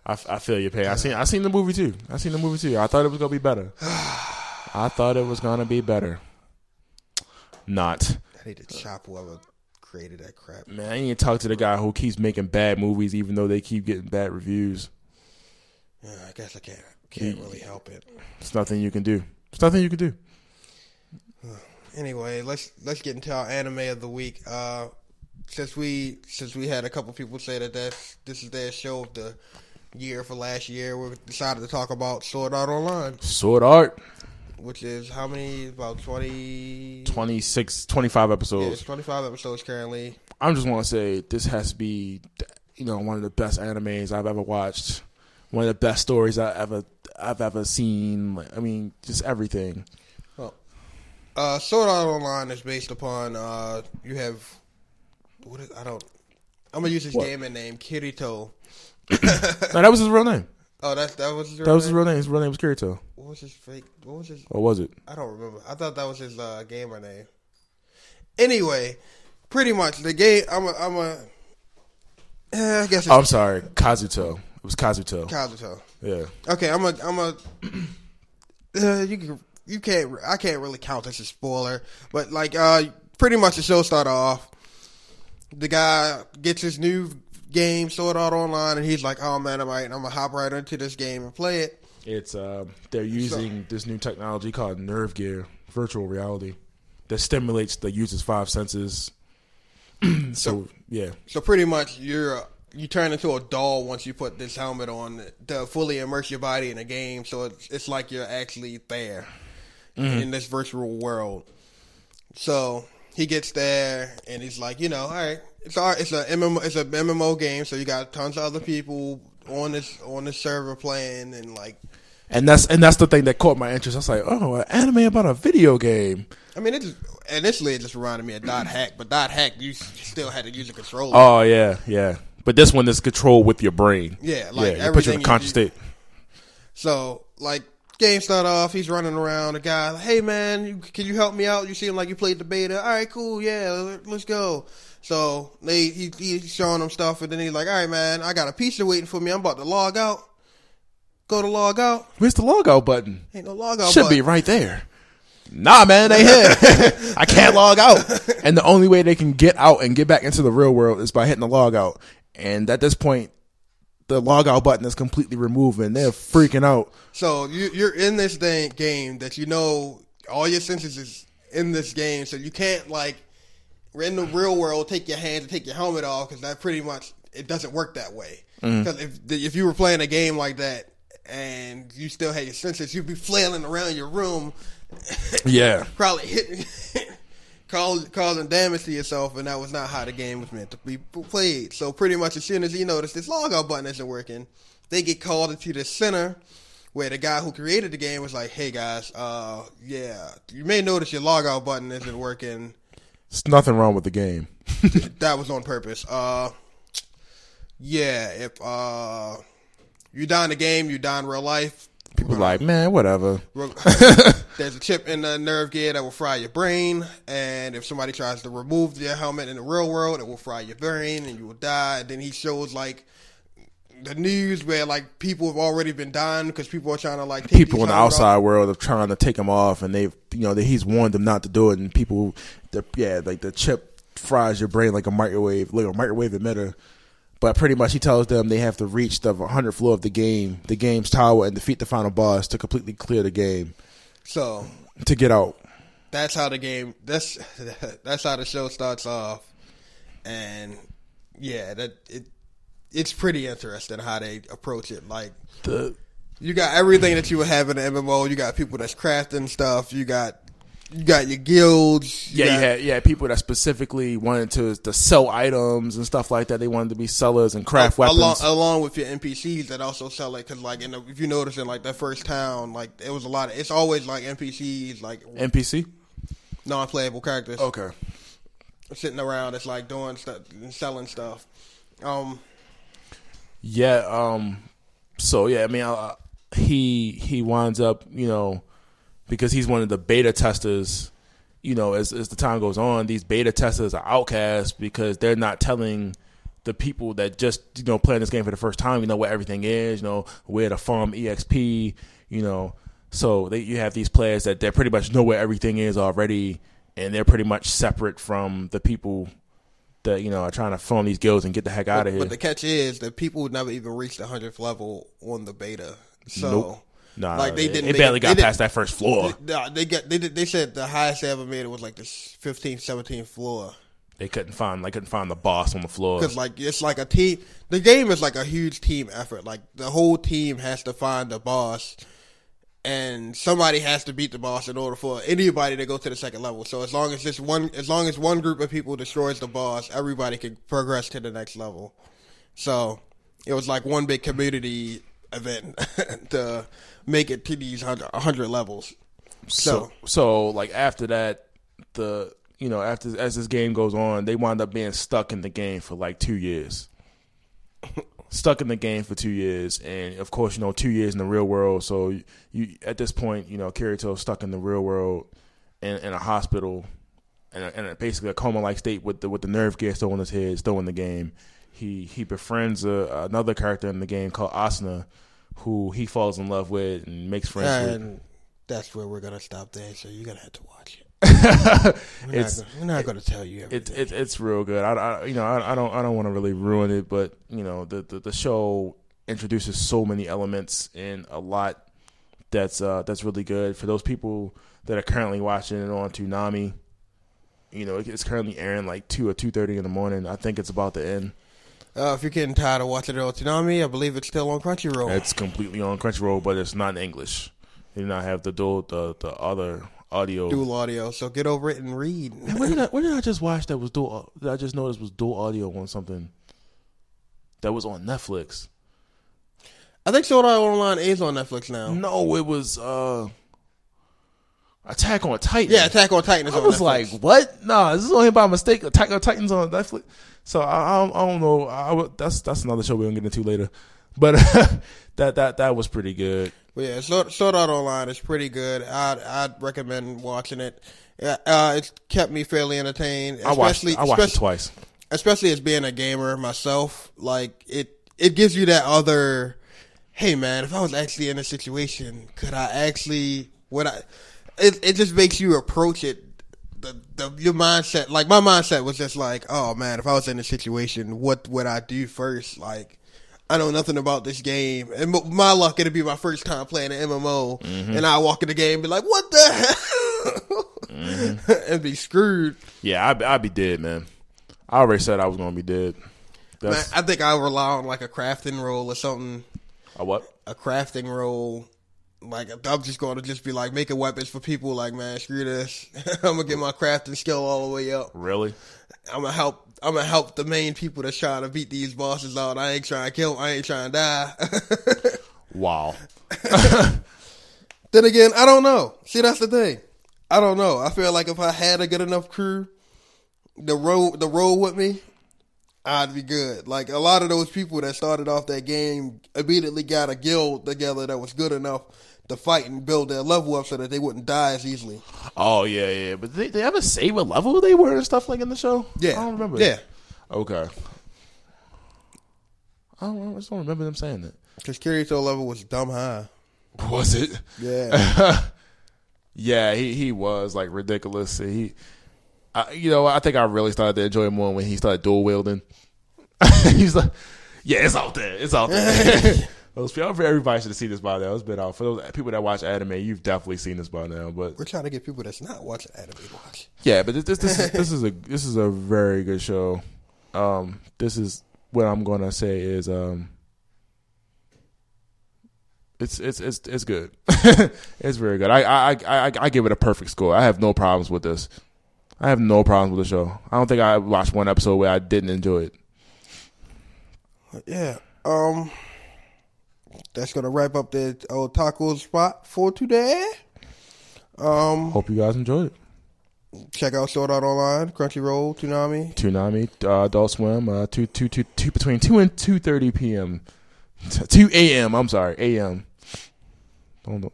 I, I feel your pain. I seen. I seen the movie too. I seen the movie too. I thought it was gonna be better. (sighs) I thought it was gonna be better. Not. I need to chop whoever created that crap. Man, I need to talk to the guy who keeps making bad movies, even though they keep getting bad reviews. Yeah, I guess I can't can't really help it. It's nothing you can do. It's nothing you can do. (sighs) Anyway, let's let's get into our anime of the week. Uh, since we since we had a couple people say that that's, this is their show of the year for last year, we decided to talk about Sword Art Online, Sword Art, which is how many about twenty. 26, 25 Yeah, episodes. it's twenty five episodes currently. I'm just want to say this has to be, you know, one of the best animes I've ever watched. One of the best stories I ever I've ever seen. Like, I mean, just everything. Well, uh, Sword Art Online is based upon uh, you have what is, I don't. I'm gonna use his What? gaming name Kirito. (coughs) no, that was his real name. Oh, that that was his That was his real name. His real name was Kirito. What was his fake? What was his? What was it? I don't remember. I thought that was his uh, gamer name. Anyway, pretty much the game. I'm a. I'm a. eh, I guess it's I'm sorry, Kazuto. It was Kazuto. Kazuto. Yeah. Okay, I'm a. I'm a. Uh, you can. You can't. I can't really count this as a spoiler, but like, uh, pretty much the show started off. The guy gets his new game, Sword out Online, and he's like, "Oh man, I'm right. I'm gonna hop right into this game and play it." It's um, they're using this new technology called Nerve Gear, virtual reality, that stimulates the user's five senses. (clears throat) so yeah, So pretty much, you're you turn into a doll once you put this helmet on to fully immerse your body in a game. So it's it's like you're actually there in this virtual world. So he gets there and he's like, you know, all right, it's all it's a MMO, it's a MMO game. So you got tons of other people on this on this server playing and like. and that's and that's the thing that caught my interest. I was like, oh, an anime about a video game. I mean, it just initially it just reminded me of Dot Hack, but Dot Hack you still had to use a controller. Oh yeah, yeah. But this one is controlled with your brain. Yeah, like yeah, it puts you in a you conscious do- state. So, like, game start off, he's running around. The guy, hey man, can you help me out? You seem like you played the beta. All right, cool, yeah, let's go. So they he, he's showing them stuff, and then he's like, all right, man, I got a pizza waiting for me. I'm about to log out. Go to log out. Where's the logout button? Ain't no log out. Should button. be right there. Nah, man, they here. (laughs) I can't log out. And the only way they can get out and get back into the real world is by hitting the log out. And at this point, the log out button is completely removed and they're freaking out. So you, you're in this game that you know all your senses is in this game, so you can't like in the real world take your hands and take your helmet off because that pretty much it doesn't work that way. Because if if you were playing a game like that and you still had your senses, you'd be flailing around your room, (laughs) Yeah. probably hitting. (laughs) Causing damage to yourself, and that was not how the game was meant to be played. So pretty much, as soon as you notice this logout button isn't working, they get called into the center where the guy who created the game was like, "Hey guys, uh, yeah, you may notice your logout button isn't working. There's nothing wrong with the game. (laughs) that was on purpose. Uh, yeah, if uh, you die in the game, you die in real life. People like, man, whatever. (laughs) There's a chip in the nerve gear that will fry your brain, and if somebody tries to remove your helmet in the real world, it will fry your brain, and you will die. And then he shows like the news where like people have already been dying because people are trying to like take People in the helmets off. outside world are trying to take him off, and they've, you know, that he's warned them not to do it. And people, the, yeah, like the chip fries your brain like a microwave, like a microwave emitter. But pretty much, he tells them they have to reach the 100th floor of the game, the game's tower, and defeat the final boss to completely clear the game So to get out. that's how the game. That's (laughs) that's how the show starts off, and yeah, that it it's pretty interesting how they approach it. Like The you got everything that you would have in an MMO. You got people that's crafting stuff. You got you got your guilds. Yeah, got, you had yeah people that specifically wanted to to sell items and stuff like that. They wanted to be sellers and craft weapons. Along, along with your NPCs that also sell it, because like in the, if you notice in like that first town, like it was a lot of. It's always like NPCs, like NPC. non-playable characters. Okay. sitting around it's like doing stuff and selling stuff um Yeah. Um. So yeah, I mean, he he winds up, you know, because he's one of the beta testers. You know, as as the time goes on, these beta testers are outcasts because they're not telling the people that just you know playing this game for the first time, you know, what everything is, you know, where to farm exp, you know. So they, you have these players that they pretty much know where everything is already, and they're pretty much separate from the people that you know are trying to farm these guilds and get the heck out of here. but the catch is that people would never even reach the 100th level on the beta so Nope. Nah, like they didn't It barely it- got they past that first floor. Nah, they got they did, they said the highest they ever made it was like the 15th 17th floor They couldn't find. They couldn't find the boss on the floor. because like it's like a team the game is like a huge team effort like the whole team has to find the boss and somebody has to beat the boss in order for anybody to go to the second level. So as long as this one, as long as one group of people destroys the boss, everybody can progress to the next level. So it was like one big community event (laughs) to make it to these hundred levels. So, So so like after that, the you know after as this game goes on, they wind up being stuck in the game for like two years. (laughs) stuck in the game for two years, and of course, you know, two years in the real world. So you, you at this point, you know, Kirito stuck in the real world in, in a hospital, in, a, in a, basically a coma-like state with the with the nerve gear still on his head, still in the game. He he befriends a, another character in the game called Asuna, who he falls in love with and makes friends with. that's where we're gonna stop there. So you're gonna have to watch it. (laughs) We're It's- not, gonna, we're not gonna tell you It's everything. it, it's real good. I, I you know I, I don't I don't want to really ruin it, but you know the, the the show introduces so many elements and a lot that's uh that's really good for those people that are currently watching it on Toonami. You know it's currently airing like two or two thirty in the morning. I think it's about to end. Uh, if you're getting tired of watching it on Toonami, I believe it's still on Crunchyroll. It's completely on Crunchyroll, but it's not in English. They do not have the dual the the other audio. dual audio. So get over it and read. What did I, what did I just watch that was dual? That I just noticed was dual audio on something that was on Netflix. I think Sword Art Online is on Netflix now. No, it was uh Attack on Titan. Yeah, Attack on Titan is I on was Netflix. like, what? No, this is only by mistake. Attack on Titan's on Netflix. So I, I, don't, I don't know. I, that's that's another show we're gonna get into later. But (laughs) that that that was pretty good. But yeah, Sword, Sword Art Online is pretty good. I'd I'd recommend watching it. Uh, uh, it's kept me fairly entertained. I watched especially- I watched it twice. especially as being a gamer myself, like it it gives you that other hey man, if I was actually in a situation, could I actually would I it it just makes you approach it the, the your mindset like my mindset was just like, oh man, if I was in a situation, what would I do first? Like I know nothing about this game, and my luck it'd be my first time playing an MMO, mm-hmm. and I walk in the game and be like, "What the hell?" Mm-hmm. (laughs) and be screwed. Yeah, I'd, I'd be dead, man. I already said I was gonna be dead. Man, I think I rely on like a crafting roll or something. a what? A crafting roll. Like I'm just going to just be like making weapons for people. Like man, screw this. (laughs) I'm gonna get my crafting skill all the way up. Really? I'm gonna help. I'm gonna help the main people that's trying to beat these bosses out. I ain't trying to kill. I ain't trying to die. (laughs) Wow. (laughs) then again, I don't know. See, that's the thing. I don't know. I feel like if I had a good enough crew, the road the road with me, I'd be good. Like a lot of those people that started off that game immediately got a guild together that was good enough to fight and build their level up so that they wouldn't die as easily. Oh yeah, yeah. But they they ever say what level they were and stuff like in the show? Yeah, I don't remember. Yeah, Okay. I don't. I just don't remember them saying that. because Kirito level was dumb high. Was it? Yeah, (laughs) Yeah, he he was like ridiculous. He, I, you know, I think I really started to enjoy him more when he started dual wielding. (laughs) He's like, yeah, it's out there, it's out there. (laughs) those people, everybody should have seen this by now. It's been out for those people that watch anime. You've definitely seen this by now, but we're trying to get people that's not watching anime to watch. yeah, but this this this is, this (laughs) is a this is a very good show. Um, this is what I'm gonna say is um, it's it's it's it's good. (laughs) it's very good. I, I I I give it a perfect score. I have no problems with this. I have no problems with the show. I don't think I watched one episode where I didn't enjoy it. Yeah. Um that's gonna wrap up the otaku spot for today. Um Hope you guys enjoyed it. check out Sword Art Online, Crunchyroll, Toonami. Toonami, uh, Adult Swim, uh, two, two, two, two, between two and two thirty p.m. (laughs) two a.m. I'm sorry, a.m. Don't, don't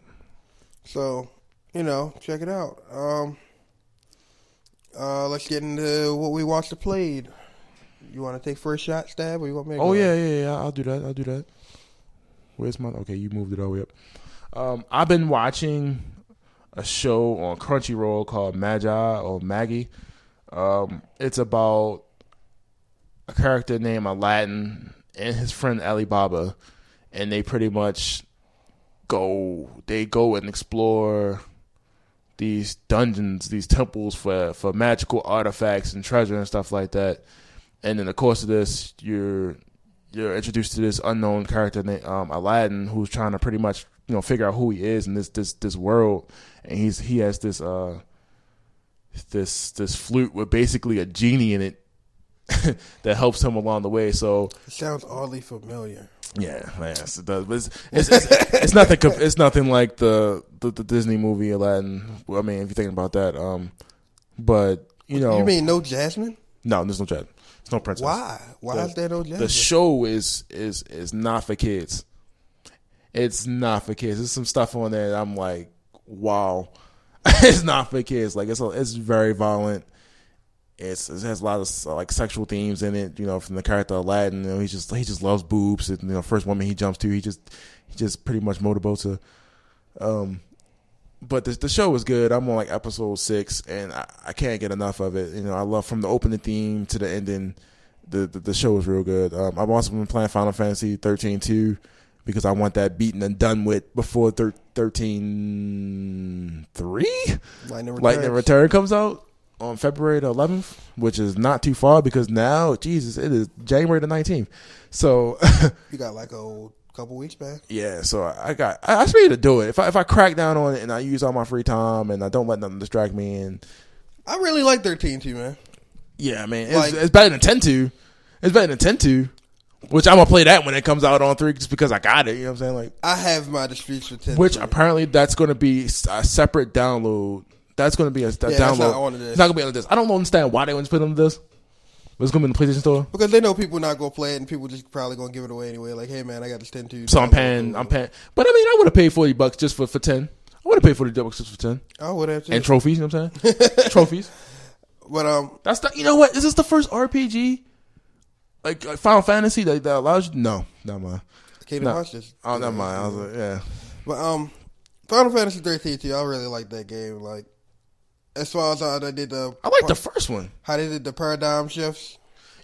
So, you know, check it out. Um uh let's get into what we watched or played. You wanna take first shot, stab, or you want me to Oh yeah, yeah, yeah. I'll do that. I'll do that. Where's my? Okay, you moved it all the way up. Um, I've been watching a show on Crunchyroll called Magi or Maggie. Um, it's about a character named Aladdin and his friend Alibaba, and they pretty much go. They go and explore these dungeons, these temples for for magical artifacts and treasure and stuff like that and in the course of this, you're you're introduced to this unknown character named um, Aladdin, who's trying to pretty much you know figure out who he is in this this this world, and he's he has this uh this this flute with basically a genie in it (laughs) that helps him along the way. So It sounds oddly familiar. yeah, yes, it does. But it's it's, it's, it's nothing. It's nothing like the, the the Disney movie Aladdin. I mean, if you're thinking about that, um, but you know, You mean no Jasmine? no, there's no jet, there's no princess. Why? Why The- is that no the show is is is not for kids. It's not for kids. There's some stuff on there that I'm like, wow, (laughs) it's not for kids. Like it's a, it's very violent. It's it has a lot of like sexual themes in it. You know, from the character Aladdin. You know, he just he just loves boobs. And, you know, first woman he jumps to, he just he just pretty much motorboats her. Um, but the the show was good. I'm on like episode six, and I, I can't get enough of it. You know, I love from the opening theme to the ending. The the, the show was real good. Um, I've also been playing Final Fantasy 13 too because I want that beaten and done with before thir- 13 3 Lightning. Lightning Return comes out on February the 11th, which is not too far because now, Jesus, it is January the 19th. So, (laughs) You got like a couple weeks back. yeah, so I got, I, I just ready to do it. If I, if I crack down on it and I use all my free time and I don't let nothing distract me and, I really like 13 too, man. yeah, man, it's, Like- it's better than 10 2. It's better than 10 2, which I'm to play that when it comes out on 3 just because I got it. You know what I'm saying? Like, I have my disputes with 10. which apparently that's going to be a separate download. That's going to be a, a that's download. not on the disc. It's not going to be on the disc. I don't understand why they wouldn't put it on the disc. But it's going to be in the PlayStation Store. because they know people not gonna play it, and people just probably gonna give it away anyway. Like, hey man, I got this 10 too. So I'm paying. I'm paying. But I mean, I would have paid forty bucks just for for ten. I would have paid forty bucks just for ten I would have and trophies. You know what I'm saying? (laughs) trophies. but um, That's the. You know what? Is this the first RPG like, like Final Fantasy that, that allows you? No, not mine. Kingdom. Hearts just. Oh, never mind. I was like, yeah. But um, Final Fantasy 13 too. I really like that game. Like, as far as how they did the, I like the first one. how they did the paradigm shifts.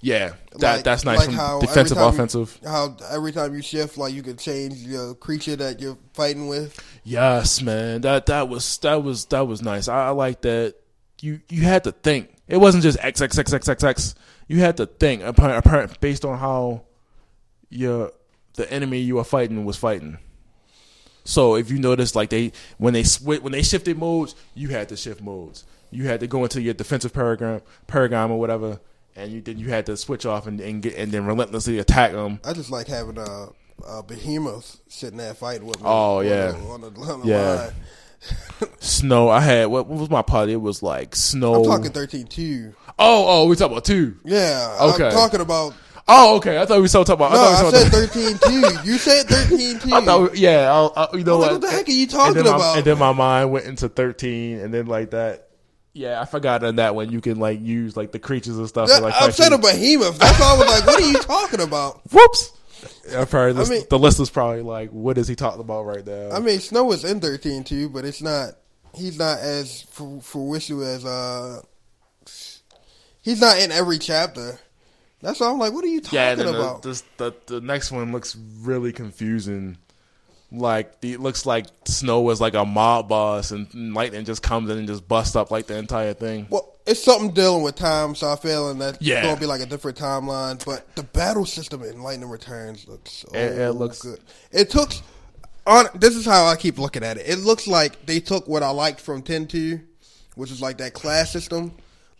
Yeah, that Like- that's nice. like from how defensive, offensive. How every time you shift, like you can change your creature that you're fighting with. Yes, man. That that was that was that was nice. I, I like that. You you had to think. It wasn't just X X X X X X. You had to think apparent, apparent based on how your the enemy you were fighting was fighting. So if you notice, like they when they swi when they shifted modes, you had to shift modes. You had to go into your defensive paradigm, paradigm or whatever, and you then you had to switch off and and, get, and then relentlessly attack them. I just like having uh, uh, a, a behemoth sitting there fighting with me. Oh, on yeah. the, on the, on the Yeah. line. Snow. I had what, what was my party? It was like snow. I'm talking 13 too. Oh, oh, we talking about two. Yeah, Okay. I'm talking about. Oh, okay. I thought we were still talking about. No, I I thought we were said 13 2. You said 13 2. (laughs) I thought, yeah, I'll, I'll, you know I'm like, what? what the heck are you and talking my, about? And then my mind went into thirteen, and then like that. Yeah, I forgot on that one. You can like use like the creatures and stuff. and, like, I'm saying a behemoth. That's why I was like, what are you talking about? (laughs) Whoops. Yeah, probably list- mean- the listeners probably like, what is he talking about right now? I mean, Snow is in 13 2, but it's not. He's not as fu- fruitful as. uh He's not in every chapter. That's why I'm like, what are you talking yeah, the, about? this, the the next one looks really confusing. Like the, it looks like Snow was like a mob boss, and Lightning just comes in and just busts up like the entire thing. Well, it's something dealing with time, so I feel and that's Yeah. going to be like a different timeline. But the battle system in Lightning Returns looks so It- it looks- good. It took on. This is how I keep looking at it. It looks like they took what I liked from Ten Two, which is like that class system.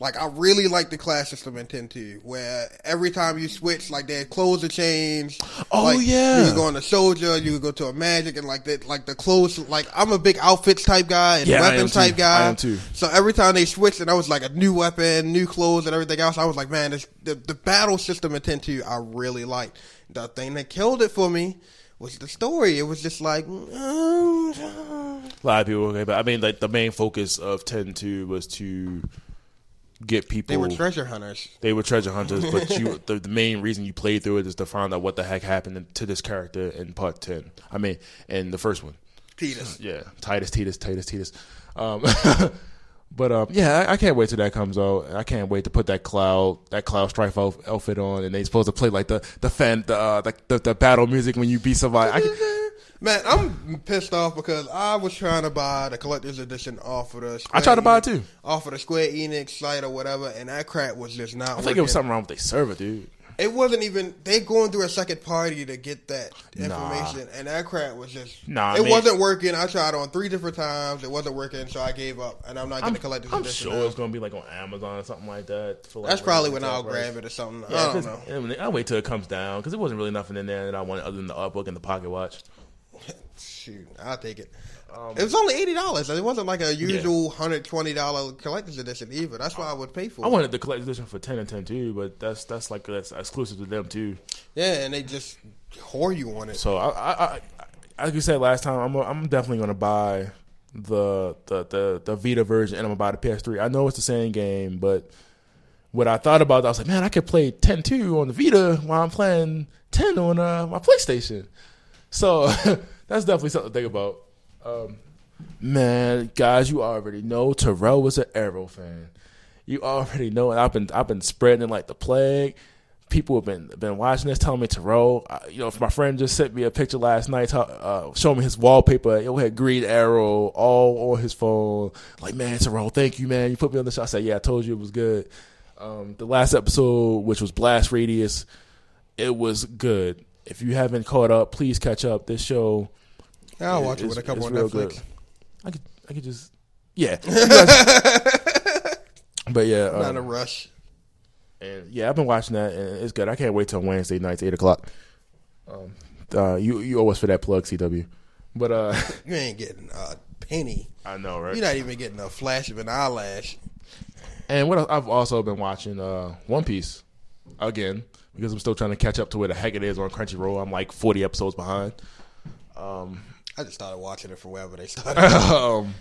Like I really like the class system in Ten Two, where every time you switch, like their clothes are changed. Oh, Like, yeah. you go on a soldier, you go to a magic, and like that, like the clothes. Like I'm a big outfits type guy and Yeah, weapons type guy. I am too. So every time they switched, and I was like a new weapon, new clothes, and everything else, I was like, man, this, the the battle system in Ten Two, I really liked. The thing that killed it for me was the story. It was just like, mm, A lot of people, okay, but I mean, like the main focus of Ten Two was to get people. they were treasure hunters. they were treasure hunters, but you (laughs) the, the main reason you played through it is to find out what the heck happened to this character in part ten. I mean, in the first one. Tidus. Yeah, Tidus, Tidus, Tidus, Tidus. Um, (laughs) but um, yeah, I, I can't wait till that comes out. I can't wait to put that cloud, that cloud strife outfit on, and they supposed to play like the the fan, the uh, the, the, the battle music when you beat somebody. I Man, I'm pissed off because I was trying to buy the collector's edition off of the. Square I tried to buy it Enix- too. Off of the Square Enix site or whatever, and that crap was just not. I think it was something wrong with their server, dude. It wasn't even they going through a second party to get that Nah. information, and that crap was just Nah, I It mean- wasn't working. I tried on three different times. It wasn't working, so I gave up, and I'm not going to collect this I'm edition. sure now. it's gonna be like on Amazon or something like that. For like That's probably when I'll price. grab it or something. Yeah, I don't know. I'll wait till it comes down because it wasn't really nothing in there that I wanted other than the art book and the pocket watch. Shoot, I'll take it. Um, it was only eighty dollars. It wasn't like a usual hundred twenty dollar collector's edition either. That's why I would pay for. I it. wanted the collector's edition for ten and ten too, but that's that's like that's exclusive to them too. Yeah, and they just whore you on it. So I, I, I like you said last time, I'm I'm definitely gonna buy the the the the Vita version and I'm gonna buy the PS3. I know it's the same game, but what I thought about, I was like, man, I could play 10-2 on the Vita while I'm playing 10 on uh, my PlayStation. So (laughs) that's definitely something to think about. Um, man, guys, you already know Terrell was an Arrow fan. You already know, and I've been I've been spreading like the plague. People have been been watching this, telling me Terrell. Uh, you know, my friend just sent me a picture last night, uh, showing me his wallpaper. It had Green Arrow all on his phone. Like, man, Terrell, thank you, man. You put me on the show. I said, yeah, I told you it was good. Um, the last episode, which was Blast Radius, it was good. If you haven't caught up, please catch up. This show, I'll watch it with a couple on Netflix. good. I could, I could just, yeah. (laughs) But yeah, Not in a um, rush. and yeah, I've been watching that, and it's good. I can't wait till Wednesday nights, eight o'clock. Um, uh, you you owe us for that plug, CW. But uh, (laughs) You ain't getting a penny. I know, right? You're not even getting a flash of an eyelash. And what? I've also been watching uh, One Piece again because I'm still trying to catch up to where the heck it is on Crunchyroll. I'm like 40 episodes behind. I just started watching it for wherever they (laughs) started. um,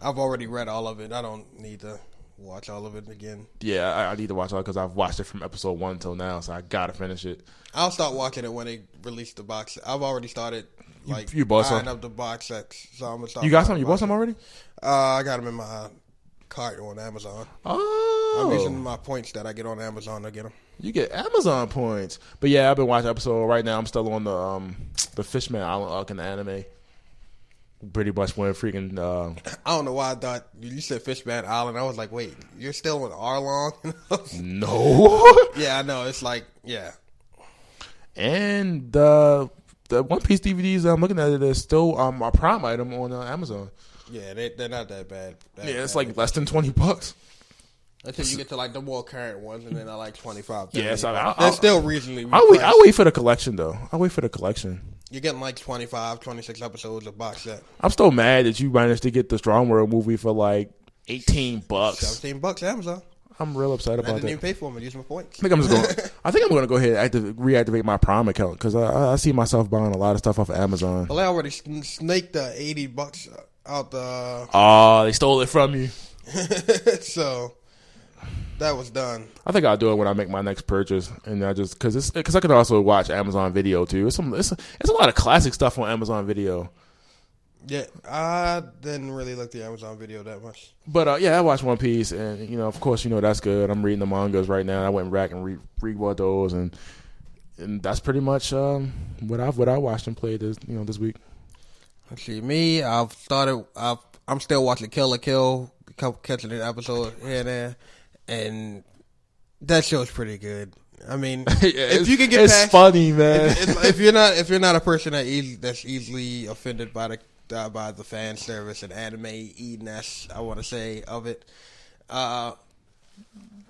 I've already read all of it. I don't need to watch all of it again. yeah, I, I need to watch it because I've watched it from episode one till now, so I gotta finish it. I'll start watching it when they release the box. I've already started like you bought buying some? up the box sets, so I'm gonna start. You got some? You bought some already? Uh, I got them in my cart on Amazon. Oh, I'm Oh, using my points that I get on Amazon to get them. You get Amazon points. But yeah, I've been watching episode right now. I'm still on the um the Fishman Island arc in the anime. Pretty much when freaking uh, I don't know why I thought you said Fishman Island. I was like, wait, you're still in Arlong? (laughs) no. yeah, I know. It's like, yeah, and the the One Piece DVDs that I'm looking at it is still um a prime item on uh, Amazon. yeah, they, they're not that bad. That Yeah, it's bad. like less than twenty bucks. Until you get to like the more current ones, and then I like twenty five. Yeah, so they're I'll- still reasonably. I wait. I wait for the collection though. I wait for the collection. You're getting like 25, 26 episodes of box set. I'm still mad that you managed to get the Strong World movie for like eighteen bucks. Seventeen bucks Amazon. I'm real upset I about didn't that. even pay for them use my points. I think I'm just going. (laughs) I think I'm going to go ahead and active, reactivate my Prime account because I, I see myself buying a lot of stuff off of Amazon. Well, I already snaked the eighty bucks out the, Oh, they stole it from you. (laughs) so that was done. I think I'll do it when I make my next purchase, and I just because it's because I can also watch Amazon Video too. It's some it's a, it's a lot of classic stuff on Amazon Video. Yeah, I didn't really look the Amazon video that much. But uh, yeah, I watched One Piece, and you know, of course, you know that's good. I'm reading the mangas right now. I went back and read read what those, and and that's pretty much um, what I've what I watched and played this you know this week. Let's see, me, I've started. I've, I'm still watching Kill la Kill, catching an episode here and there, and that show's pretty good. I mean, (laughs) if you can get it's past, funny, man. if, if- if you're not if you're not a person that easy, that's easily offended by the uh, by the fan service and anime eatiness, I want to say of it. Uh,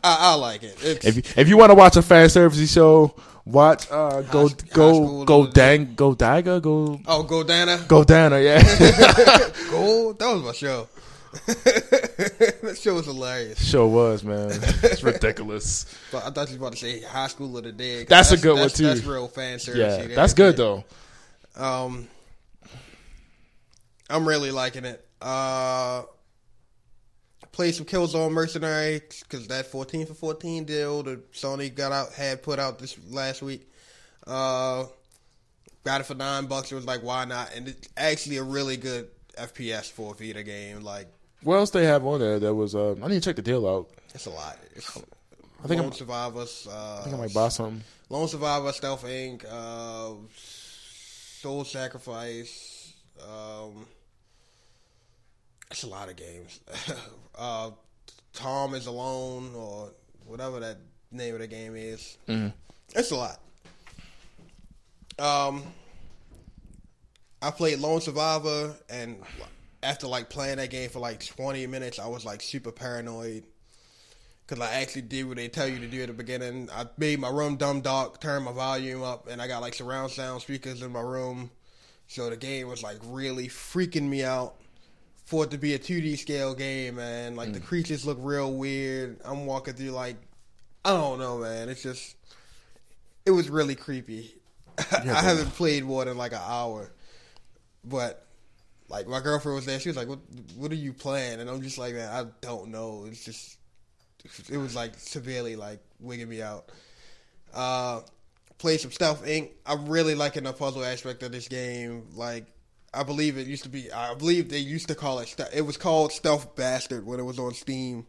I, I like it. It's, if you, if you want to watch a fan servicey show, watch uh go High- High go School go Dang- go Daga go oh, Godana, go Dana, yeah. (laughs) Gold, that was my show. (laughs) that show was hilarious. Show was, man. (laughs) It's ridiculous. But I thought you were about to say High School of the Dead. That's a good one, too. That's real fan service. Yeah, that's good though. Um, I'm really liking it. Uh, play some Killzone Mercenary because that 14 for 14 deal that Sony got out had put out this last week. Uh, got it for nine bucks. It was like, why not? And it's actually a really good FPS for a Vita game. Like, What else they have on there? That was uh, I need to check the deal out. it's a lot. It's, I think Lone I'm, Survivors. Uh, I think I might buy something. Lone Survivor, Stealth Inc., uh, Soul Sacrifice. Um, it's a lot of games. (laughs) uh, Tom is Alone, or whatever that name of the game is. It's a lot. Um, I played Lone Survivor, and after like playing that game for like 20 minutes, I was like super paranoid because I actually did what they tell you to do at the beginning. I made my room dumb dark, turned my volume up, and I got like surround sound speakers in my room. So the game was like really freaking me out for it to be a 2D scale game, man. Like the mm. creatures look real weird. I'm walking through like I don't know, man. It's just it was really creepy. (laughs) I haven't played more than like an hour, but like my girlfriend was there. She was like, "What? What are you playing?" And I'm just like, "Man, I don't know." It's just it was like severely like wigging me out. Uh, played some Stealth Inc. I'm really liking the puzzle aspect of this game. Like, I believe it used to be. I believe they used to call it. It was called Stealth Bastard when it was on Steam.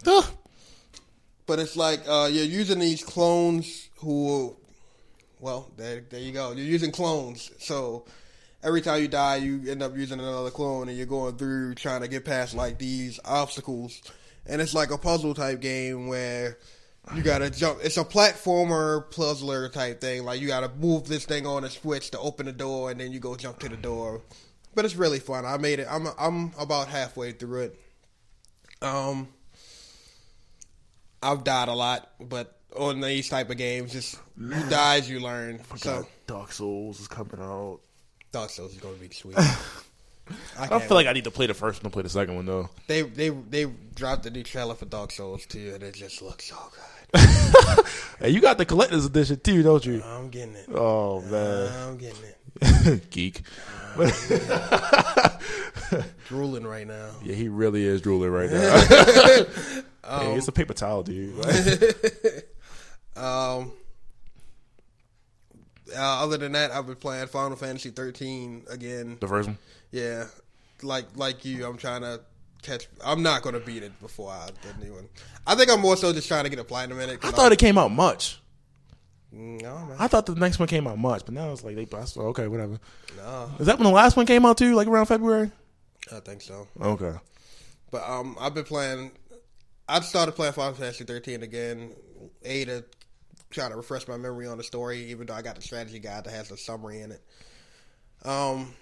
But it's like uh, you're using these clones who, well, there, there you go. You're using clones. So every time you die, you end up using another clone, and you're going through trying to get past like these obstacles. And it's like a puzzle type game where you gotta jump. It's a platformer puzzler type thing. Like you gotta move this thing on a switch to open the door, and then you go jump to the door. But it's really fun. I made it. I'm I'm about halfway through it. Um. I've died a lot, but on these type of games, just you die as you learn. So Dark Souls is coming out. Dark Souls is going to be sweet. (laughs) I don't feel like I need to play the first one to play the second one though. they they they dropped the new trailer for Dark Souls too, and it just looks so good. (laughs) Hey, you got the collector's edition too, don't you? I'm getting it. Oh man, I'm getting it. (laughs) geek. Drooling right now. Yeah, he really is drooling right now. hey, it's a paper towel, dude. Um. Uh, other than that, I've been playing Final Fantasy 13 again. the first one. Yeah, like like you, I'm trying to catch. I'm not going to beat it before I the new one. I think I'm more so just trying to get a platinum in it. I thought it came out much. No, man. I thought the next one came out much, but now it's like they. I said, okay, whatever. No, Is that when the last one came out too? Like around February? I think so. Okay. But um, I've been playing. I started playing Final Fantasy 13 again. A to try to refresh my memory on the story, even though I got the strategy guide that has a summary in it. Um,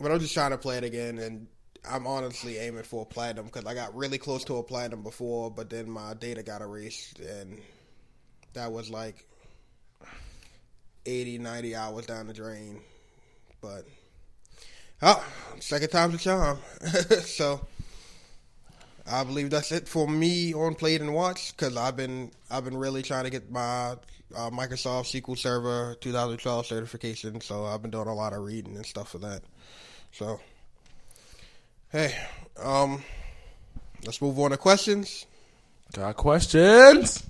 but I'm just trying to play it again, and I'm honestly aiming for a platinum because I got really close to a platinum before, but then my data got erased, and that was like 80, 90 hours down the drain. But oh, second time's a charm. (laughs) so I believe that's it for me on Played and Watch because I've been I've been really trying to get my uh, Microsoft SQL Server 2012 certification. So I've been doing a lot of reading and stuff for that. So hey, um, let's move on to questions. Got questions?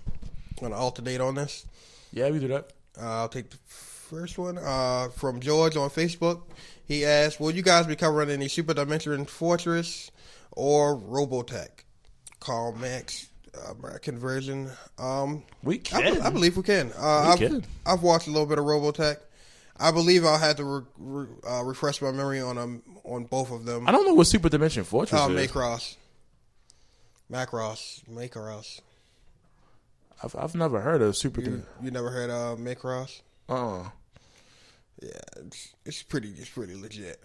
I'm gonna alternate on this. Yeah, we do that. Uh, I'll take the first one uh, from George on Facebook. He asked, "Will you guys be covering any Super Dimension Fortress or Robotech?" Carl Max American version. Um, We I, can. be- I believe we can. Uh, I've, can. I've watched a little bit of Robotech. I believe I'll have to re- re- uh, refresh my memory on um, on both of them. I don't know what Super Dimension Fortress Uh, is. Macross, Macross, Macross. I've, I've never heard of Super. You, you never heard of Macross? uh, Yeah, it's, it's pretty it's pretty legit.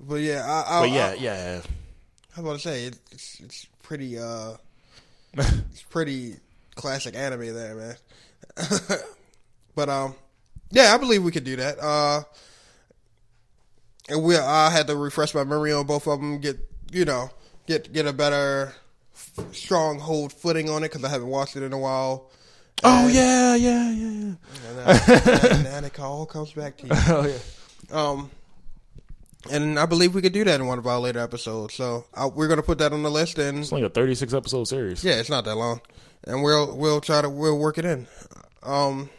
But yeah, I, I, but yeah, I, yeah. I was about to say it, it's it's pretty uh (laughs) it's pretty classic anime there, man. (laughs) but um, yeah, I believe we could do that. Uh, and we I had to refresh my memory on both of them, get you know get get a better stronghold footing on it because I haven't watched it in a while. Oh yeah, yeah, yeah, yeah. And then, and then it all comes back to you. (laughs) Oh yeah. Um, and I believe we could do that in one of our later episodes. So I, we're gonna put that on the list, and It's like a 36 episode series. yeah, it's not that long, and we'll we'll try to we'll work it in. Um,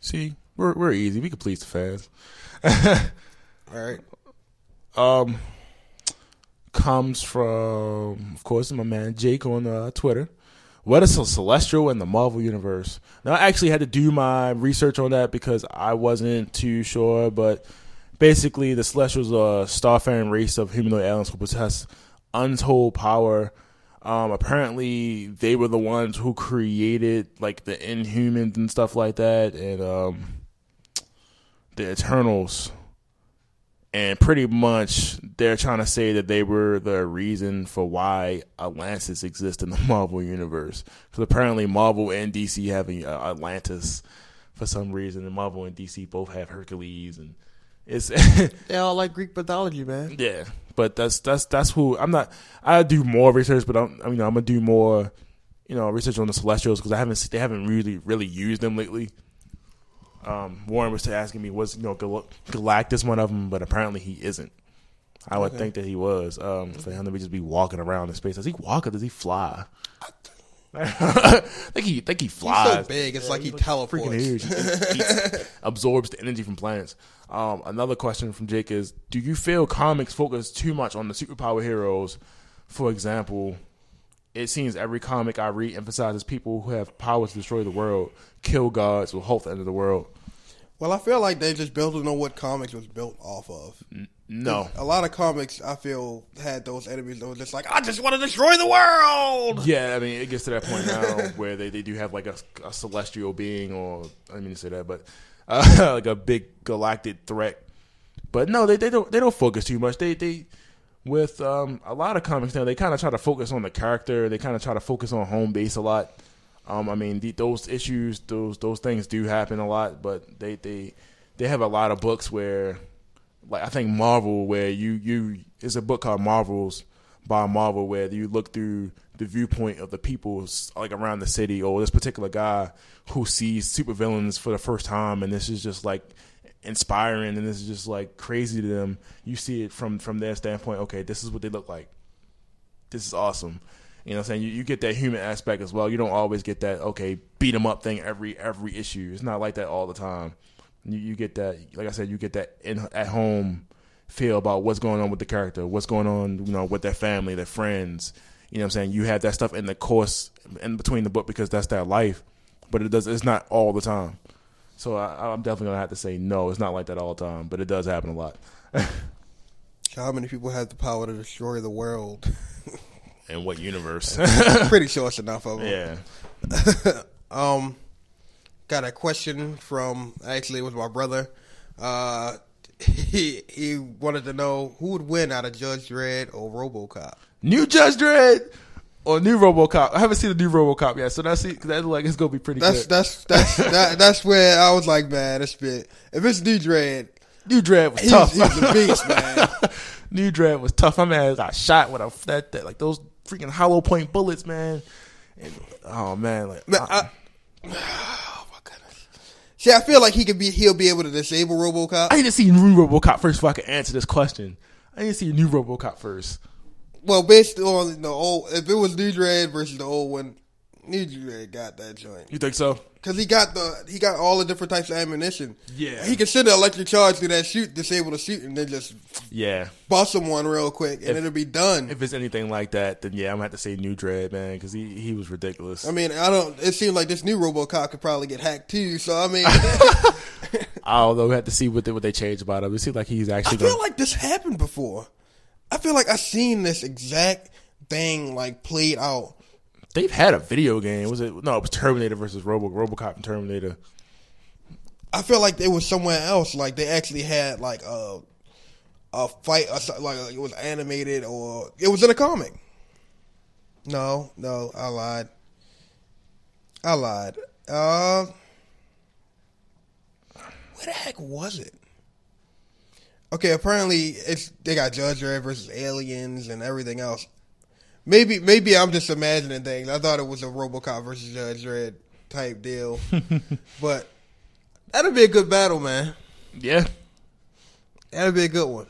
See, we're we're easy. We can please the fans. (laughs) all right. um, comes from, of course, my man Jake on uh, Twitter. What is a celestial in the Marvel universe? Now, I actually had to do my research on that because I wasn't too sure, but basically, the celestials are a starfaring race of humanoid aliens who possess untold power. Um, apparently, they were the ones who created like the Inhumans and stuff like that, and um, the Eternals and pretty much they're trying to say that they were the reason for why Atlantis exists in the (laughs) Marvel universe. Because apparently Marvel and DC have uh, Atlantis for some reason, and Marvel and DC both have Hercules, and it's (laughs) They all like Greek mythology, man. yeah. But that's that's that's who I'm not. I do more research, but I'm I mean I'm gonna do more, you know, research on the Celestials because I haven't they haven't really really used them lately. Um, Warren was asking me was you know Gal- Galactus one of them, but apparently he isn't. I would think that he was. Um, for him to be just be walking around in space, does he walk or does he fly? I (laughs) think he think he flies. so big, it's like he he's teleports. Freaking huge. (laughs) He absorbs the energy from planets. Um, another question from Jake is: Do you feel comics focus too much on the superpower heroes? For example, it seems every comic I read emphasizes people who have power to destroy the world, kill gods, or halt the end of the world. Well, I feel like they just built it on what comics was built off of. No. A lot of comics, I feel, had those enemies that were just like, I just want to destroy the world. Yeah, I mean, it gets to that point now (laughs) where they, they do have like a, a celestial being, or I didn't mean to say that, but uh, (laughs) like a big galactic threat. But no, they, they don't they don't focus too much. They they with um, a lot of comics now they kind of try to focus on the character. They kind of try to focus on home base a lot. Um, I mean, the, those issues, those those things do happen a lot, but they they they have a lot of books where, like I think Marvel, where you you it's a book called Marvels by Marvel, where you look through the viewpoint of the people like around the city, or this particular guy who sees supervillains for the first time, and this is just like inspiring, and this is just like crazy to them. You see it from from their standpoint. Okay, this is what they look like. This is awesome. You know what I'm saying? You, you get that human aspect as well. You don't always get that okay beat 'em up thing every every issue. It's not like that all the time. You, you get that like I said, you get that in at home feel about what's going on with the character, what's going on, you know, with their family, their friends. You know what I'm saying? You have that stuff in the course in between the book because that's their life, but it does it's not all the time. So I, I'm definitely gonna have to say no. It's not like that all the time, but it does happen a lot. (laughs) How many people have the power to destroy the world? (laughs) In what universe? (laughs) Pretty sure it's enough of them. yeah. Um, got a question from actually it was my brother. Uh, he he wanted to know who would win out of Judge Dredd or RoboCop. New Judge Dredd or new RoboCop. I haven't seen the new RoboCop yet, so that's that like it's gonna be pretty That's good. that's that's (laughs) that, that's where I was like, man, bit. If it's new Dredd, New Dredd was He's, tough. he's a beast, man. (laughs) New Dredd was tough. My man got shot with a that, that like those freaking hollow point bullets, man. And, oh man, like Man, uh, I- I, (sighs) oh my goodness. See, I feel like he could be. He'll be able to disable RoboCop. I need to see new RoboCop first before I can answer this question. I need to see new RoboCop first. Well, based on the old, if it was New Dredd versus the old one, New Dredd got that joint You think so? because he got the he got all the different types of ammunition. Yeah. he can send an electric charge through that shoot, disable the shoot, and then just Yeah. bust him one real quick, and If- it'll be done. If it's anything like that, then yeah, I'm gonna have to say New Dredd, man, because he he was ridiculous. I mean, I don't. It seems like this new RoboCop could probably get hacked too. So I mean, (laughs) (laughs) I don't know. We have to see what they, what they changed about him. It seems like he's actually. I feel Gonna, like this happened before. I feel like I've seen this exact thing like played out. they've had a video game. Was it no? It was Terminator versus Robo RoboCop and Terminator. I feel like they was somewhere else. Like they actually had like a a fight, or something, like it was animated or it was in a comic. No, no, I lied. I lied. Uh, where the heck was it? Okay, apparently it's they got Judge Dredd versus aliens and everything else. Maybe maybe I'm just imagining things. I thought it was a RoboCop versus Judge Dredd type deal, (laughs) but that'd be a good battle, man. Yeah, That'd be a good one.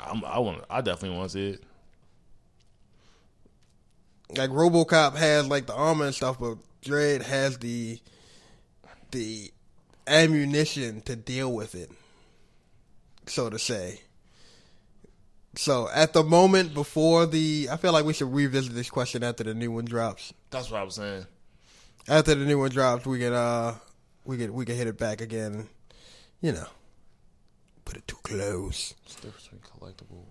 I'm, I want. I definitely want to see it. Like RoboCop has like the armor and stuff, but Dredd has the the ammunition to deal with it, so to say. So at the moment before the, I feel like we should revisit this question after the new one drops. That's what I was saying. After the new one drops, we can uh we can we can hit it back again. You know, put it too close. The difference between collectible?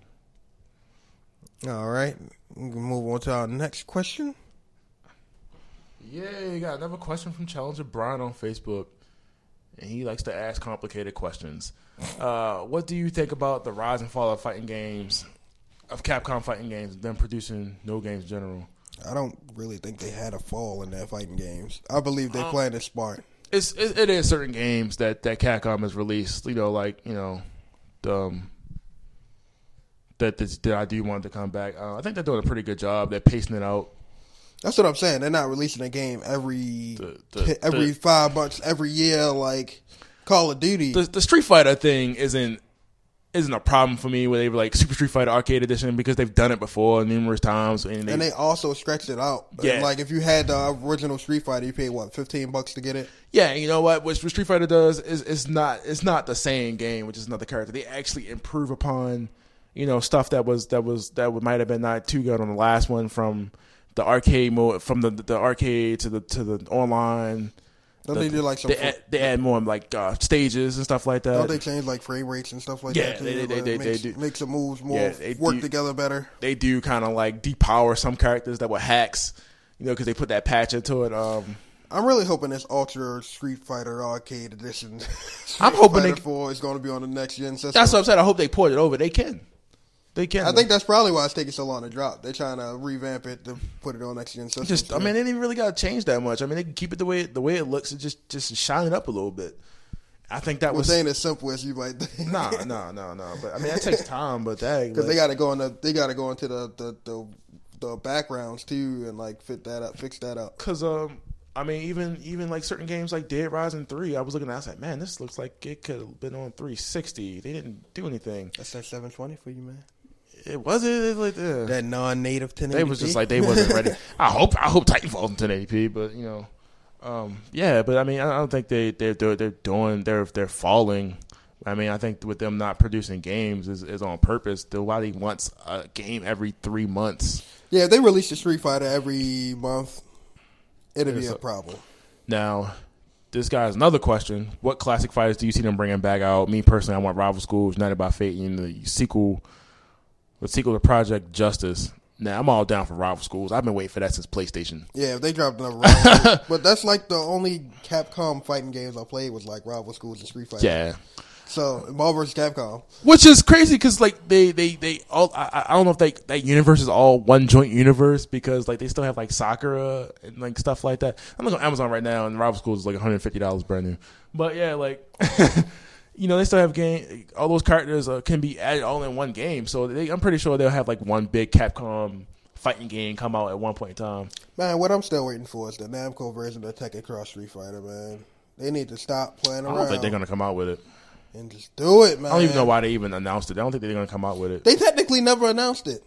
All right, we can move on to our next question. Yeah, you got another question from Challenger Brian on Facebook, and he likes to ask complicated questions. Uh, what do you think about the rise and fall of fighting games, of Capcom fighting games, them producing no games in general? I don't really think they had a fall in their fighting games. I believe they playing it smart. It's it, it is certain games that that Capcom has released. You know, like you know, the, um, that that, that I do want to come back. Uh, I think they're doing a pretty good job. They're pacing it out. That's what I'm saying. They're not releasing a game every The- the- every five months, every year, like Call of Duty. the the Street Fighter thing isn't isn't a problem for me where they were like Super Street Fighter Arcade Edition because they've done it before numerous times and they, and they also stretched it out. Yeah. Like if you had the original Street Fighter, you paid what fifteen bucks to get it. yeah you know what what Street Fighter does is is not it's not the same game which is another character they actually improve upon you know stuff that was that was that might have been not too good on the last one from the arcade mode from the the arcade to the to the online Don't they do like some? they add, they add more like uh, stages and stuff like that don't they change like frame rates and stuff like Yeah, that? Too? they- they- they- they makes, do. Make some moves more Yeah, they work do. together better. they do kind of like depower some characters that were hacks, you know, because they put that patch into it. Um, I'm really hoping this Ultra Street Fighter Arcade Edition. Street (laughs) I'm hoping Fighter they- 4 is going to be on the next gen system. that's what I'm saying. I hope they port it over. They can. They can. I think that's probably why it's taking so long to drop. They're trying to revamp it to put it on next gen systems. just. I mean, they didn't really got to change that much. I mean, they can keep it the way the way it looks and just just shine it up a little bit. I think that which was ain't as simple as you might think. no, no, no, no. But I mean, that takes time. But that (laughs) because they got to go in the they got to go into the the, the the backgrounds too and like fit that up, fix that up. because um. I mean, even even like certain games like Dead Rising Three, I was looking at. I was like, man, this looks like it could have been on 360. They didn't do anything. That's that 720 for you, man. It wasn't it, like uh, That non-native 1080p. They was just like they wasn't ready. I hope I hope Titanfall's in 1080p, but you know, um, yeah. But I mean, I don't think they they're they're, they're doing they're they're falling. I mean, I think with them not producing games is, is on purpose. Nobody wants a game every three months. yeah, if they release a Street Fighter every month, it'll be a a- problem. Now, this guy has another question: What classic fighters do you see them bringing back out? Me personally, I want Rival Schools, United by Fate, and the sequel, the sequel to Project Justice. Now, I'm all down for Rival Schools. I've been waiting for that since PlayStation. Yeah, if they dropped another rival, (laughs) but that's like the only Capcom fighting games I played was like Rival Schools and Street Fighter. Yeah. So Marvel vs. Capcom. Which is crazy because like they they they all I, I don't know if they that universe is all one joint universe because like they still have like Sakura and like stuff like that. I'm looking on Amazon right now and Rival Schools is like 150 dollars brand new. But yeah, like (laughs) you know, they still have game. All those characters uh, can be added all in one game. So they, I'm pretty sure they'll have like one big Capcom fighting game come out at one point in time. Man, what I'm still waiting for is the Namco version of Tekken Cross Street Fighter, man. They need to stop playing around. I don't think they're gonna come out with it. and just do it, man. I don't even know why they even announced it. I don't think they're gonna come out with it. They technically never announced it.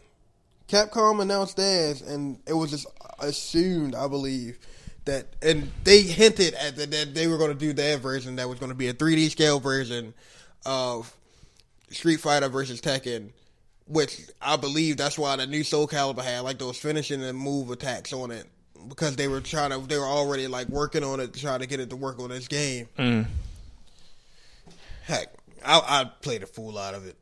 Capcom announced theirs, and it was just assumed, I believe, that and they hinted at that, that they were going to do their version that was going to be a 3D scale version of Street Fighter versus Tekken, which I believe that's why the new Soul Calibur had like those finishing and move attacks on it because they were trying to they were already like working on it, trying to get it to work on this game. Mm. Heck, I I played a fool out of it.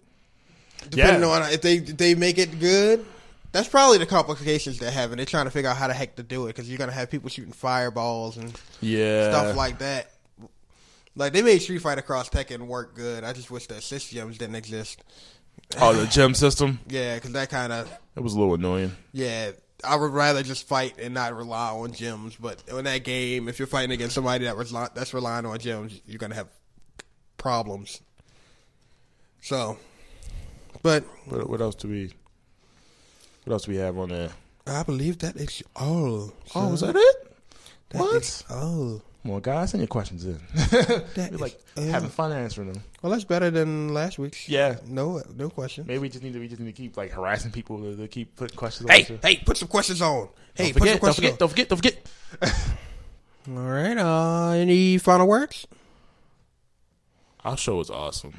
Depending Yeah. on if they if they make it good, that's probably the complications they're having. They're trying to figure out how the heck to do it because you're gonna have people shooting fireballs and Yeah, stuff like that. Like they made Street Fighter Cross Tekken work good. I just wish the assist gems didn't exist. oh the (laughs) gem system. Yeah, because that kind of It was a little annoying. yeah. I would rather just fight and not rely on gems. But in that game, if you're fighting against somebody that was that's relying on gems, you're gonna have problems. So, but What, what else do we? What else do we have on there? I believe that is all. Oh, was son. that it? That what? is all. Come on, guys, send your questions in. (laughs) That We're like is all. having fun answering them. Well, that's better than last week's. Yeah. No, no question. Maybe we just need to we just need to keep like harassing people to, to keep putting questions. Hey, on the- hey, put some questions on. Hey, don't put forget, some don't questions forget, don't forget, don't forget. (laughs) All right. Uh, any final words? Our show is awesome,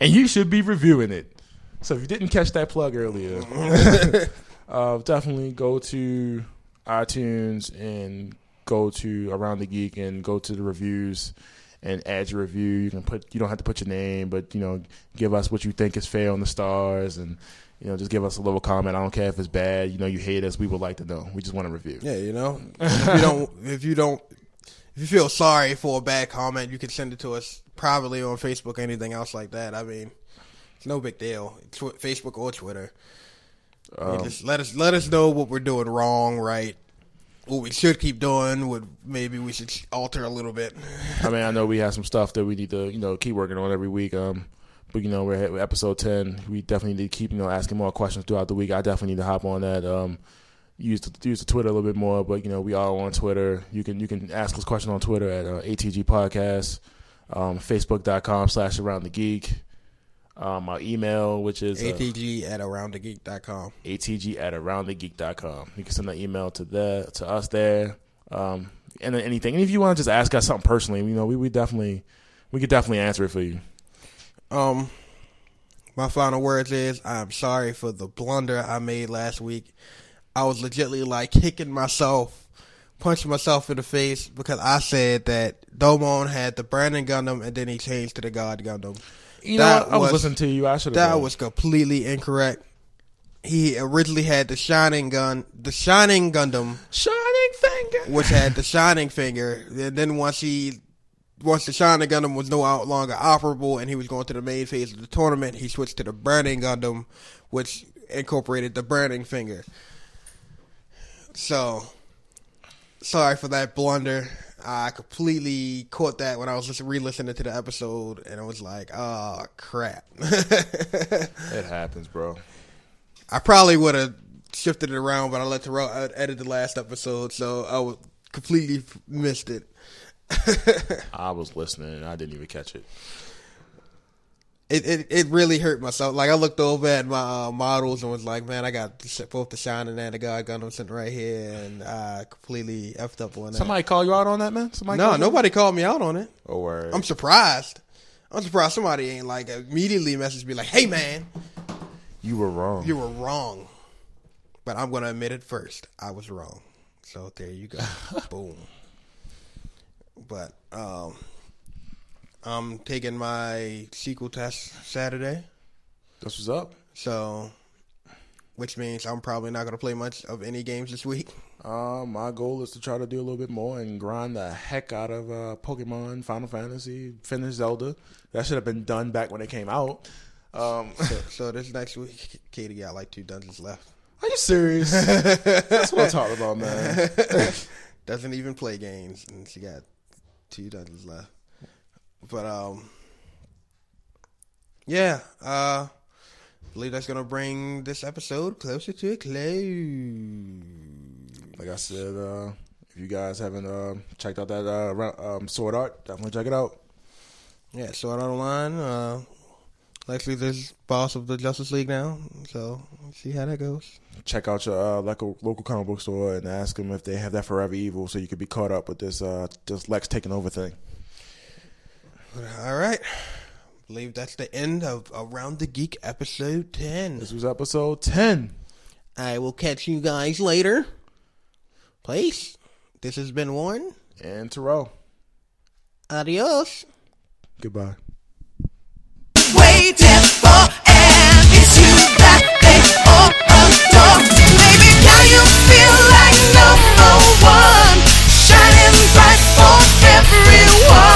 and you should be reviewing it. So if you didn't catch that plug earlier, (laughs) uh, definitely go to iTunes and go to Around the Geek and go to the reviews and add your review. You can put you don't have to put your name, but you know give us what you think is fair on the stars and. You know, just give us a little comment. I don't care if it's bad. You know, you hate us. We would like to know. We just want to review. Yeah, you know, if you don't, if you don't, if you feel sorry for a bad comment, you can send it to us privately on Facebook, or anything else like that. I mean, it's no big deal. Tw- Facebook or Twitter. You just let us let us know what we're doing wrong, right? What we should keep doing. What maybe we should alter a little bit. (laughs) I mean, I know we have some stuff that we need to, you know, keep working on every week. Um, but you know, we're at episode ten. We definitely need to keep, you know, asking more questions throughout the week. I definitely need to hop on that. Um, use the, use the Twitter a little bit more. But you know, we are on Twitter. You can you can ask us questions on Twitter at uh, ATG Podcast, um, Facebook.com slash Around the Geek. Um, our email, which is uh, ATG at aroundthegeek.com. atg at aroundthegeek.com. You can send an email to the to us there. Um, and then anything. And if you want to just ask us something personally, you know, we, we definitely we could definitely answer it for you. Um, my final words is I'm sorry for the blunder I made last week. I was legitly like kicking myself, punching myself in the face because I said that Domon had the Burning Gundam and then he changed to the God Gundam. You know, what? I was, was- listening to you. I should have. That was completely incorrect. He originally had the Shining Gun, the Shining Gundam, shining finger. which had the Shining Finger. And then once he, once the Shining Gundam was no longer operable, and he was going to the main phase of the tournament, he switched to the Burning Gundam, which incorporated the Burning Finger. So, sorry for that blunder. I completely caught that when I was listen- re-listening to the episode, and I was like, "Oh crap!" It happens, bro. I probably would have shifted it around, but I let Terrell ed- edit the last episode, so I was, completely missed it. (laughs) I was listening and I didn't even catch it. It, it it really hurt myself. Like I looked over at my uh, models and was like, "Man, I got both the Shining and the God Gundam sitting right here," and I completely effed up on that. Somebody call you out on that, man? Somebody? no, call nobody called me out on it. out? Oh, word. I'm surprised. I'm surprised somebody ain't like immediately messaged me like, "Hey, man, you were wrong. you were wrong." But I'm gonna admit it first. I was wrong. So there you go. (laughs) Boom. But um, I'm taking my sequel test Saturday. That's what's up. So, which means I'm probably not gonna play much of any games this week. Uh, my goal is to try to do a little bit more and grind the heck out of uh, Pokemon, Final Fantasy, finish Zelda. That should have been done back when it came out. Um, So, (laughs) so this next week, Katie got like two dungeons left. are you serious? (laughs) That's what I'm talking about, man. (laughs) Doesn't even play games, and she got two dungeons left. But um, yeah, uh, believe that's gonna bring this episode closer to a close. Like I said, uh, if you guys haven't uh, checked out that uh, um, Sword Art, definitely check it out. Yeah, Sword Art Online. Uh, Lex Luthor's boss of the Justice League now, so see how that goes. Check out your uh, local local comic book store and ask them if they have that Forever Evil, so you could be caught up with this uh, this Lex taking over thing. All right. I believe that's the end of Around the Geek episode 10. This was episode 10. I will catch you guys later. Please. This has been Warren. And Terrell. Adios. Goodbye. Waiting for and it's you that they all adore. Baby, now you feel like number one, shining bright for everyone.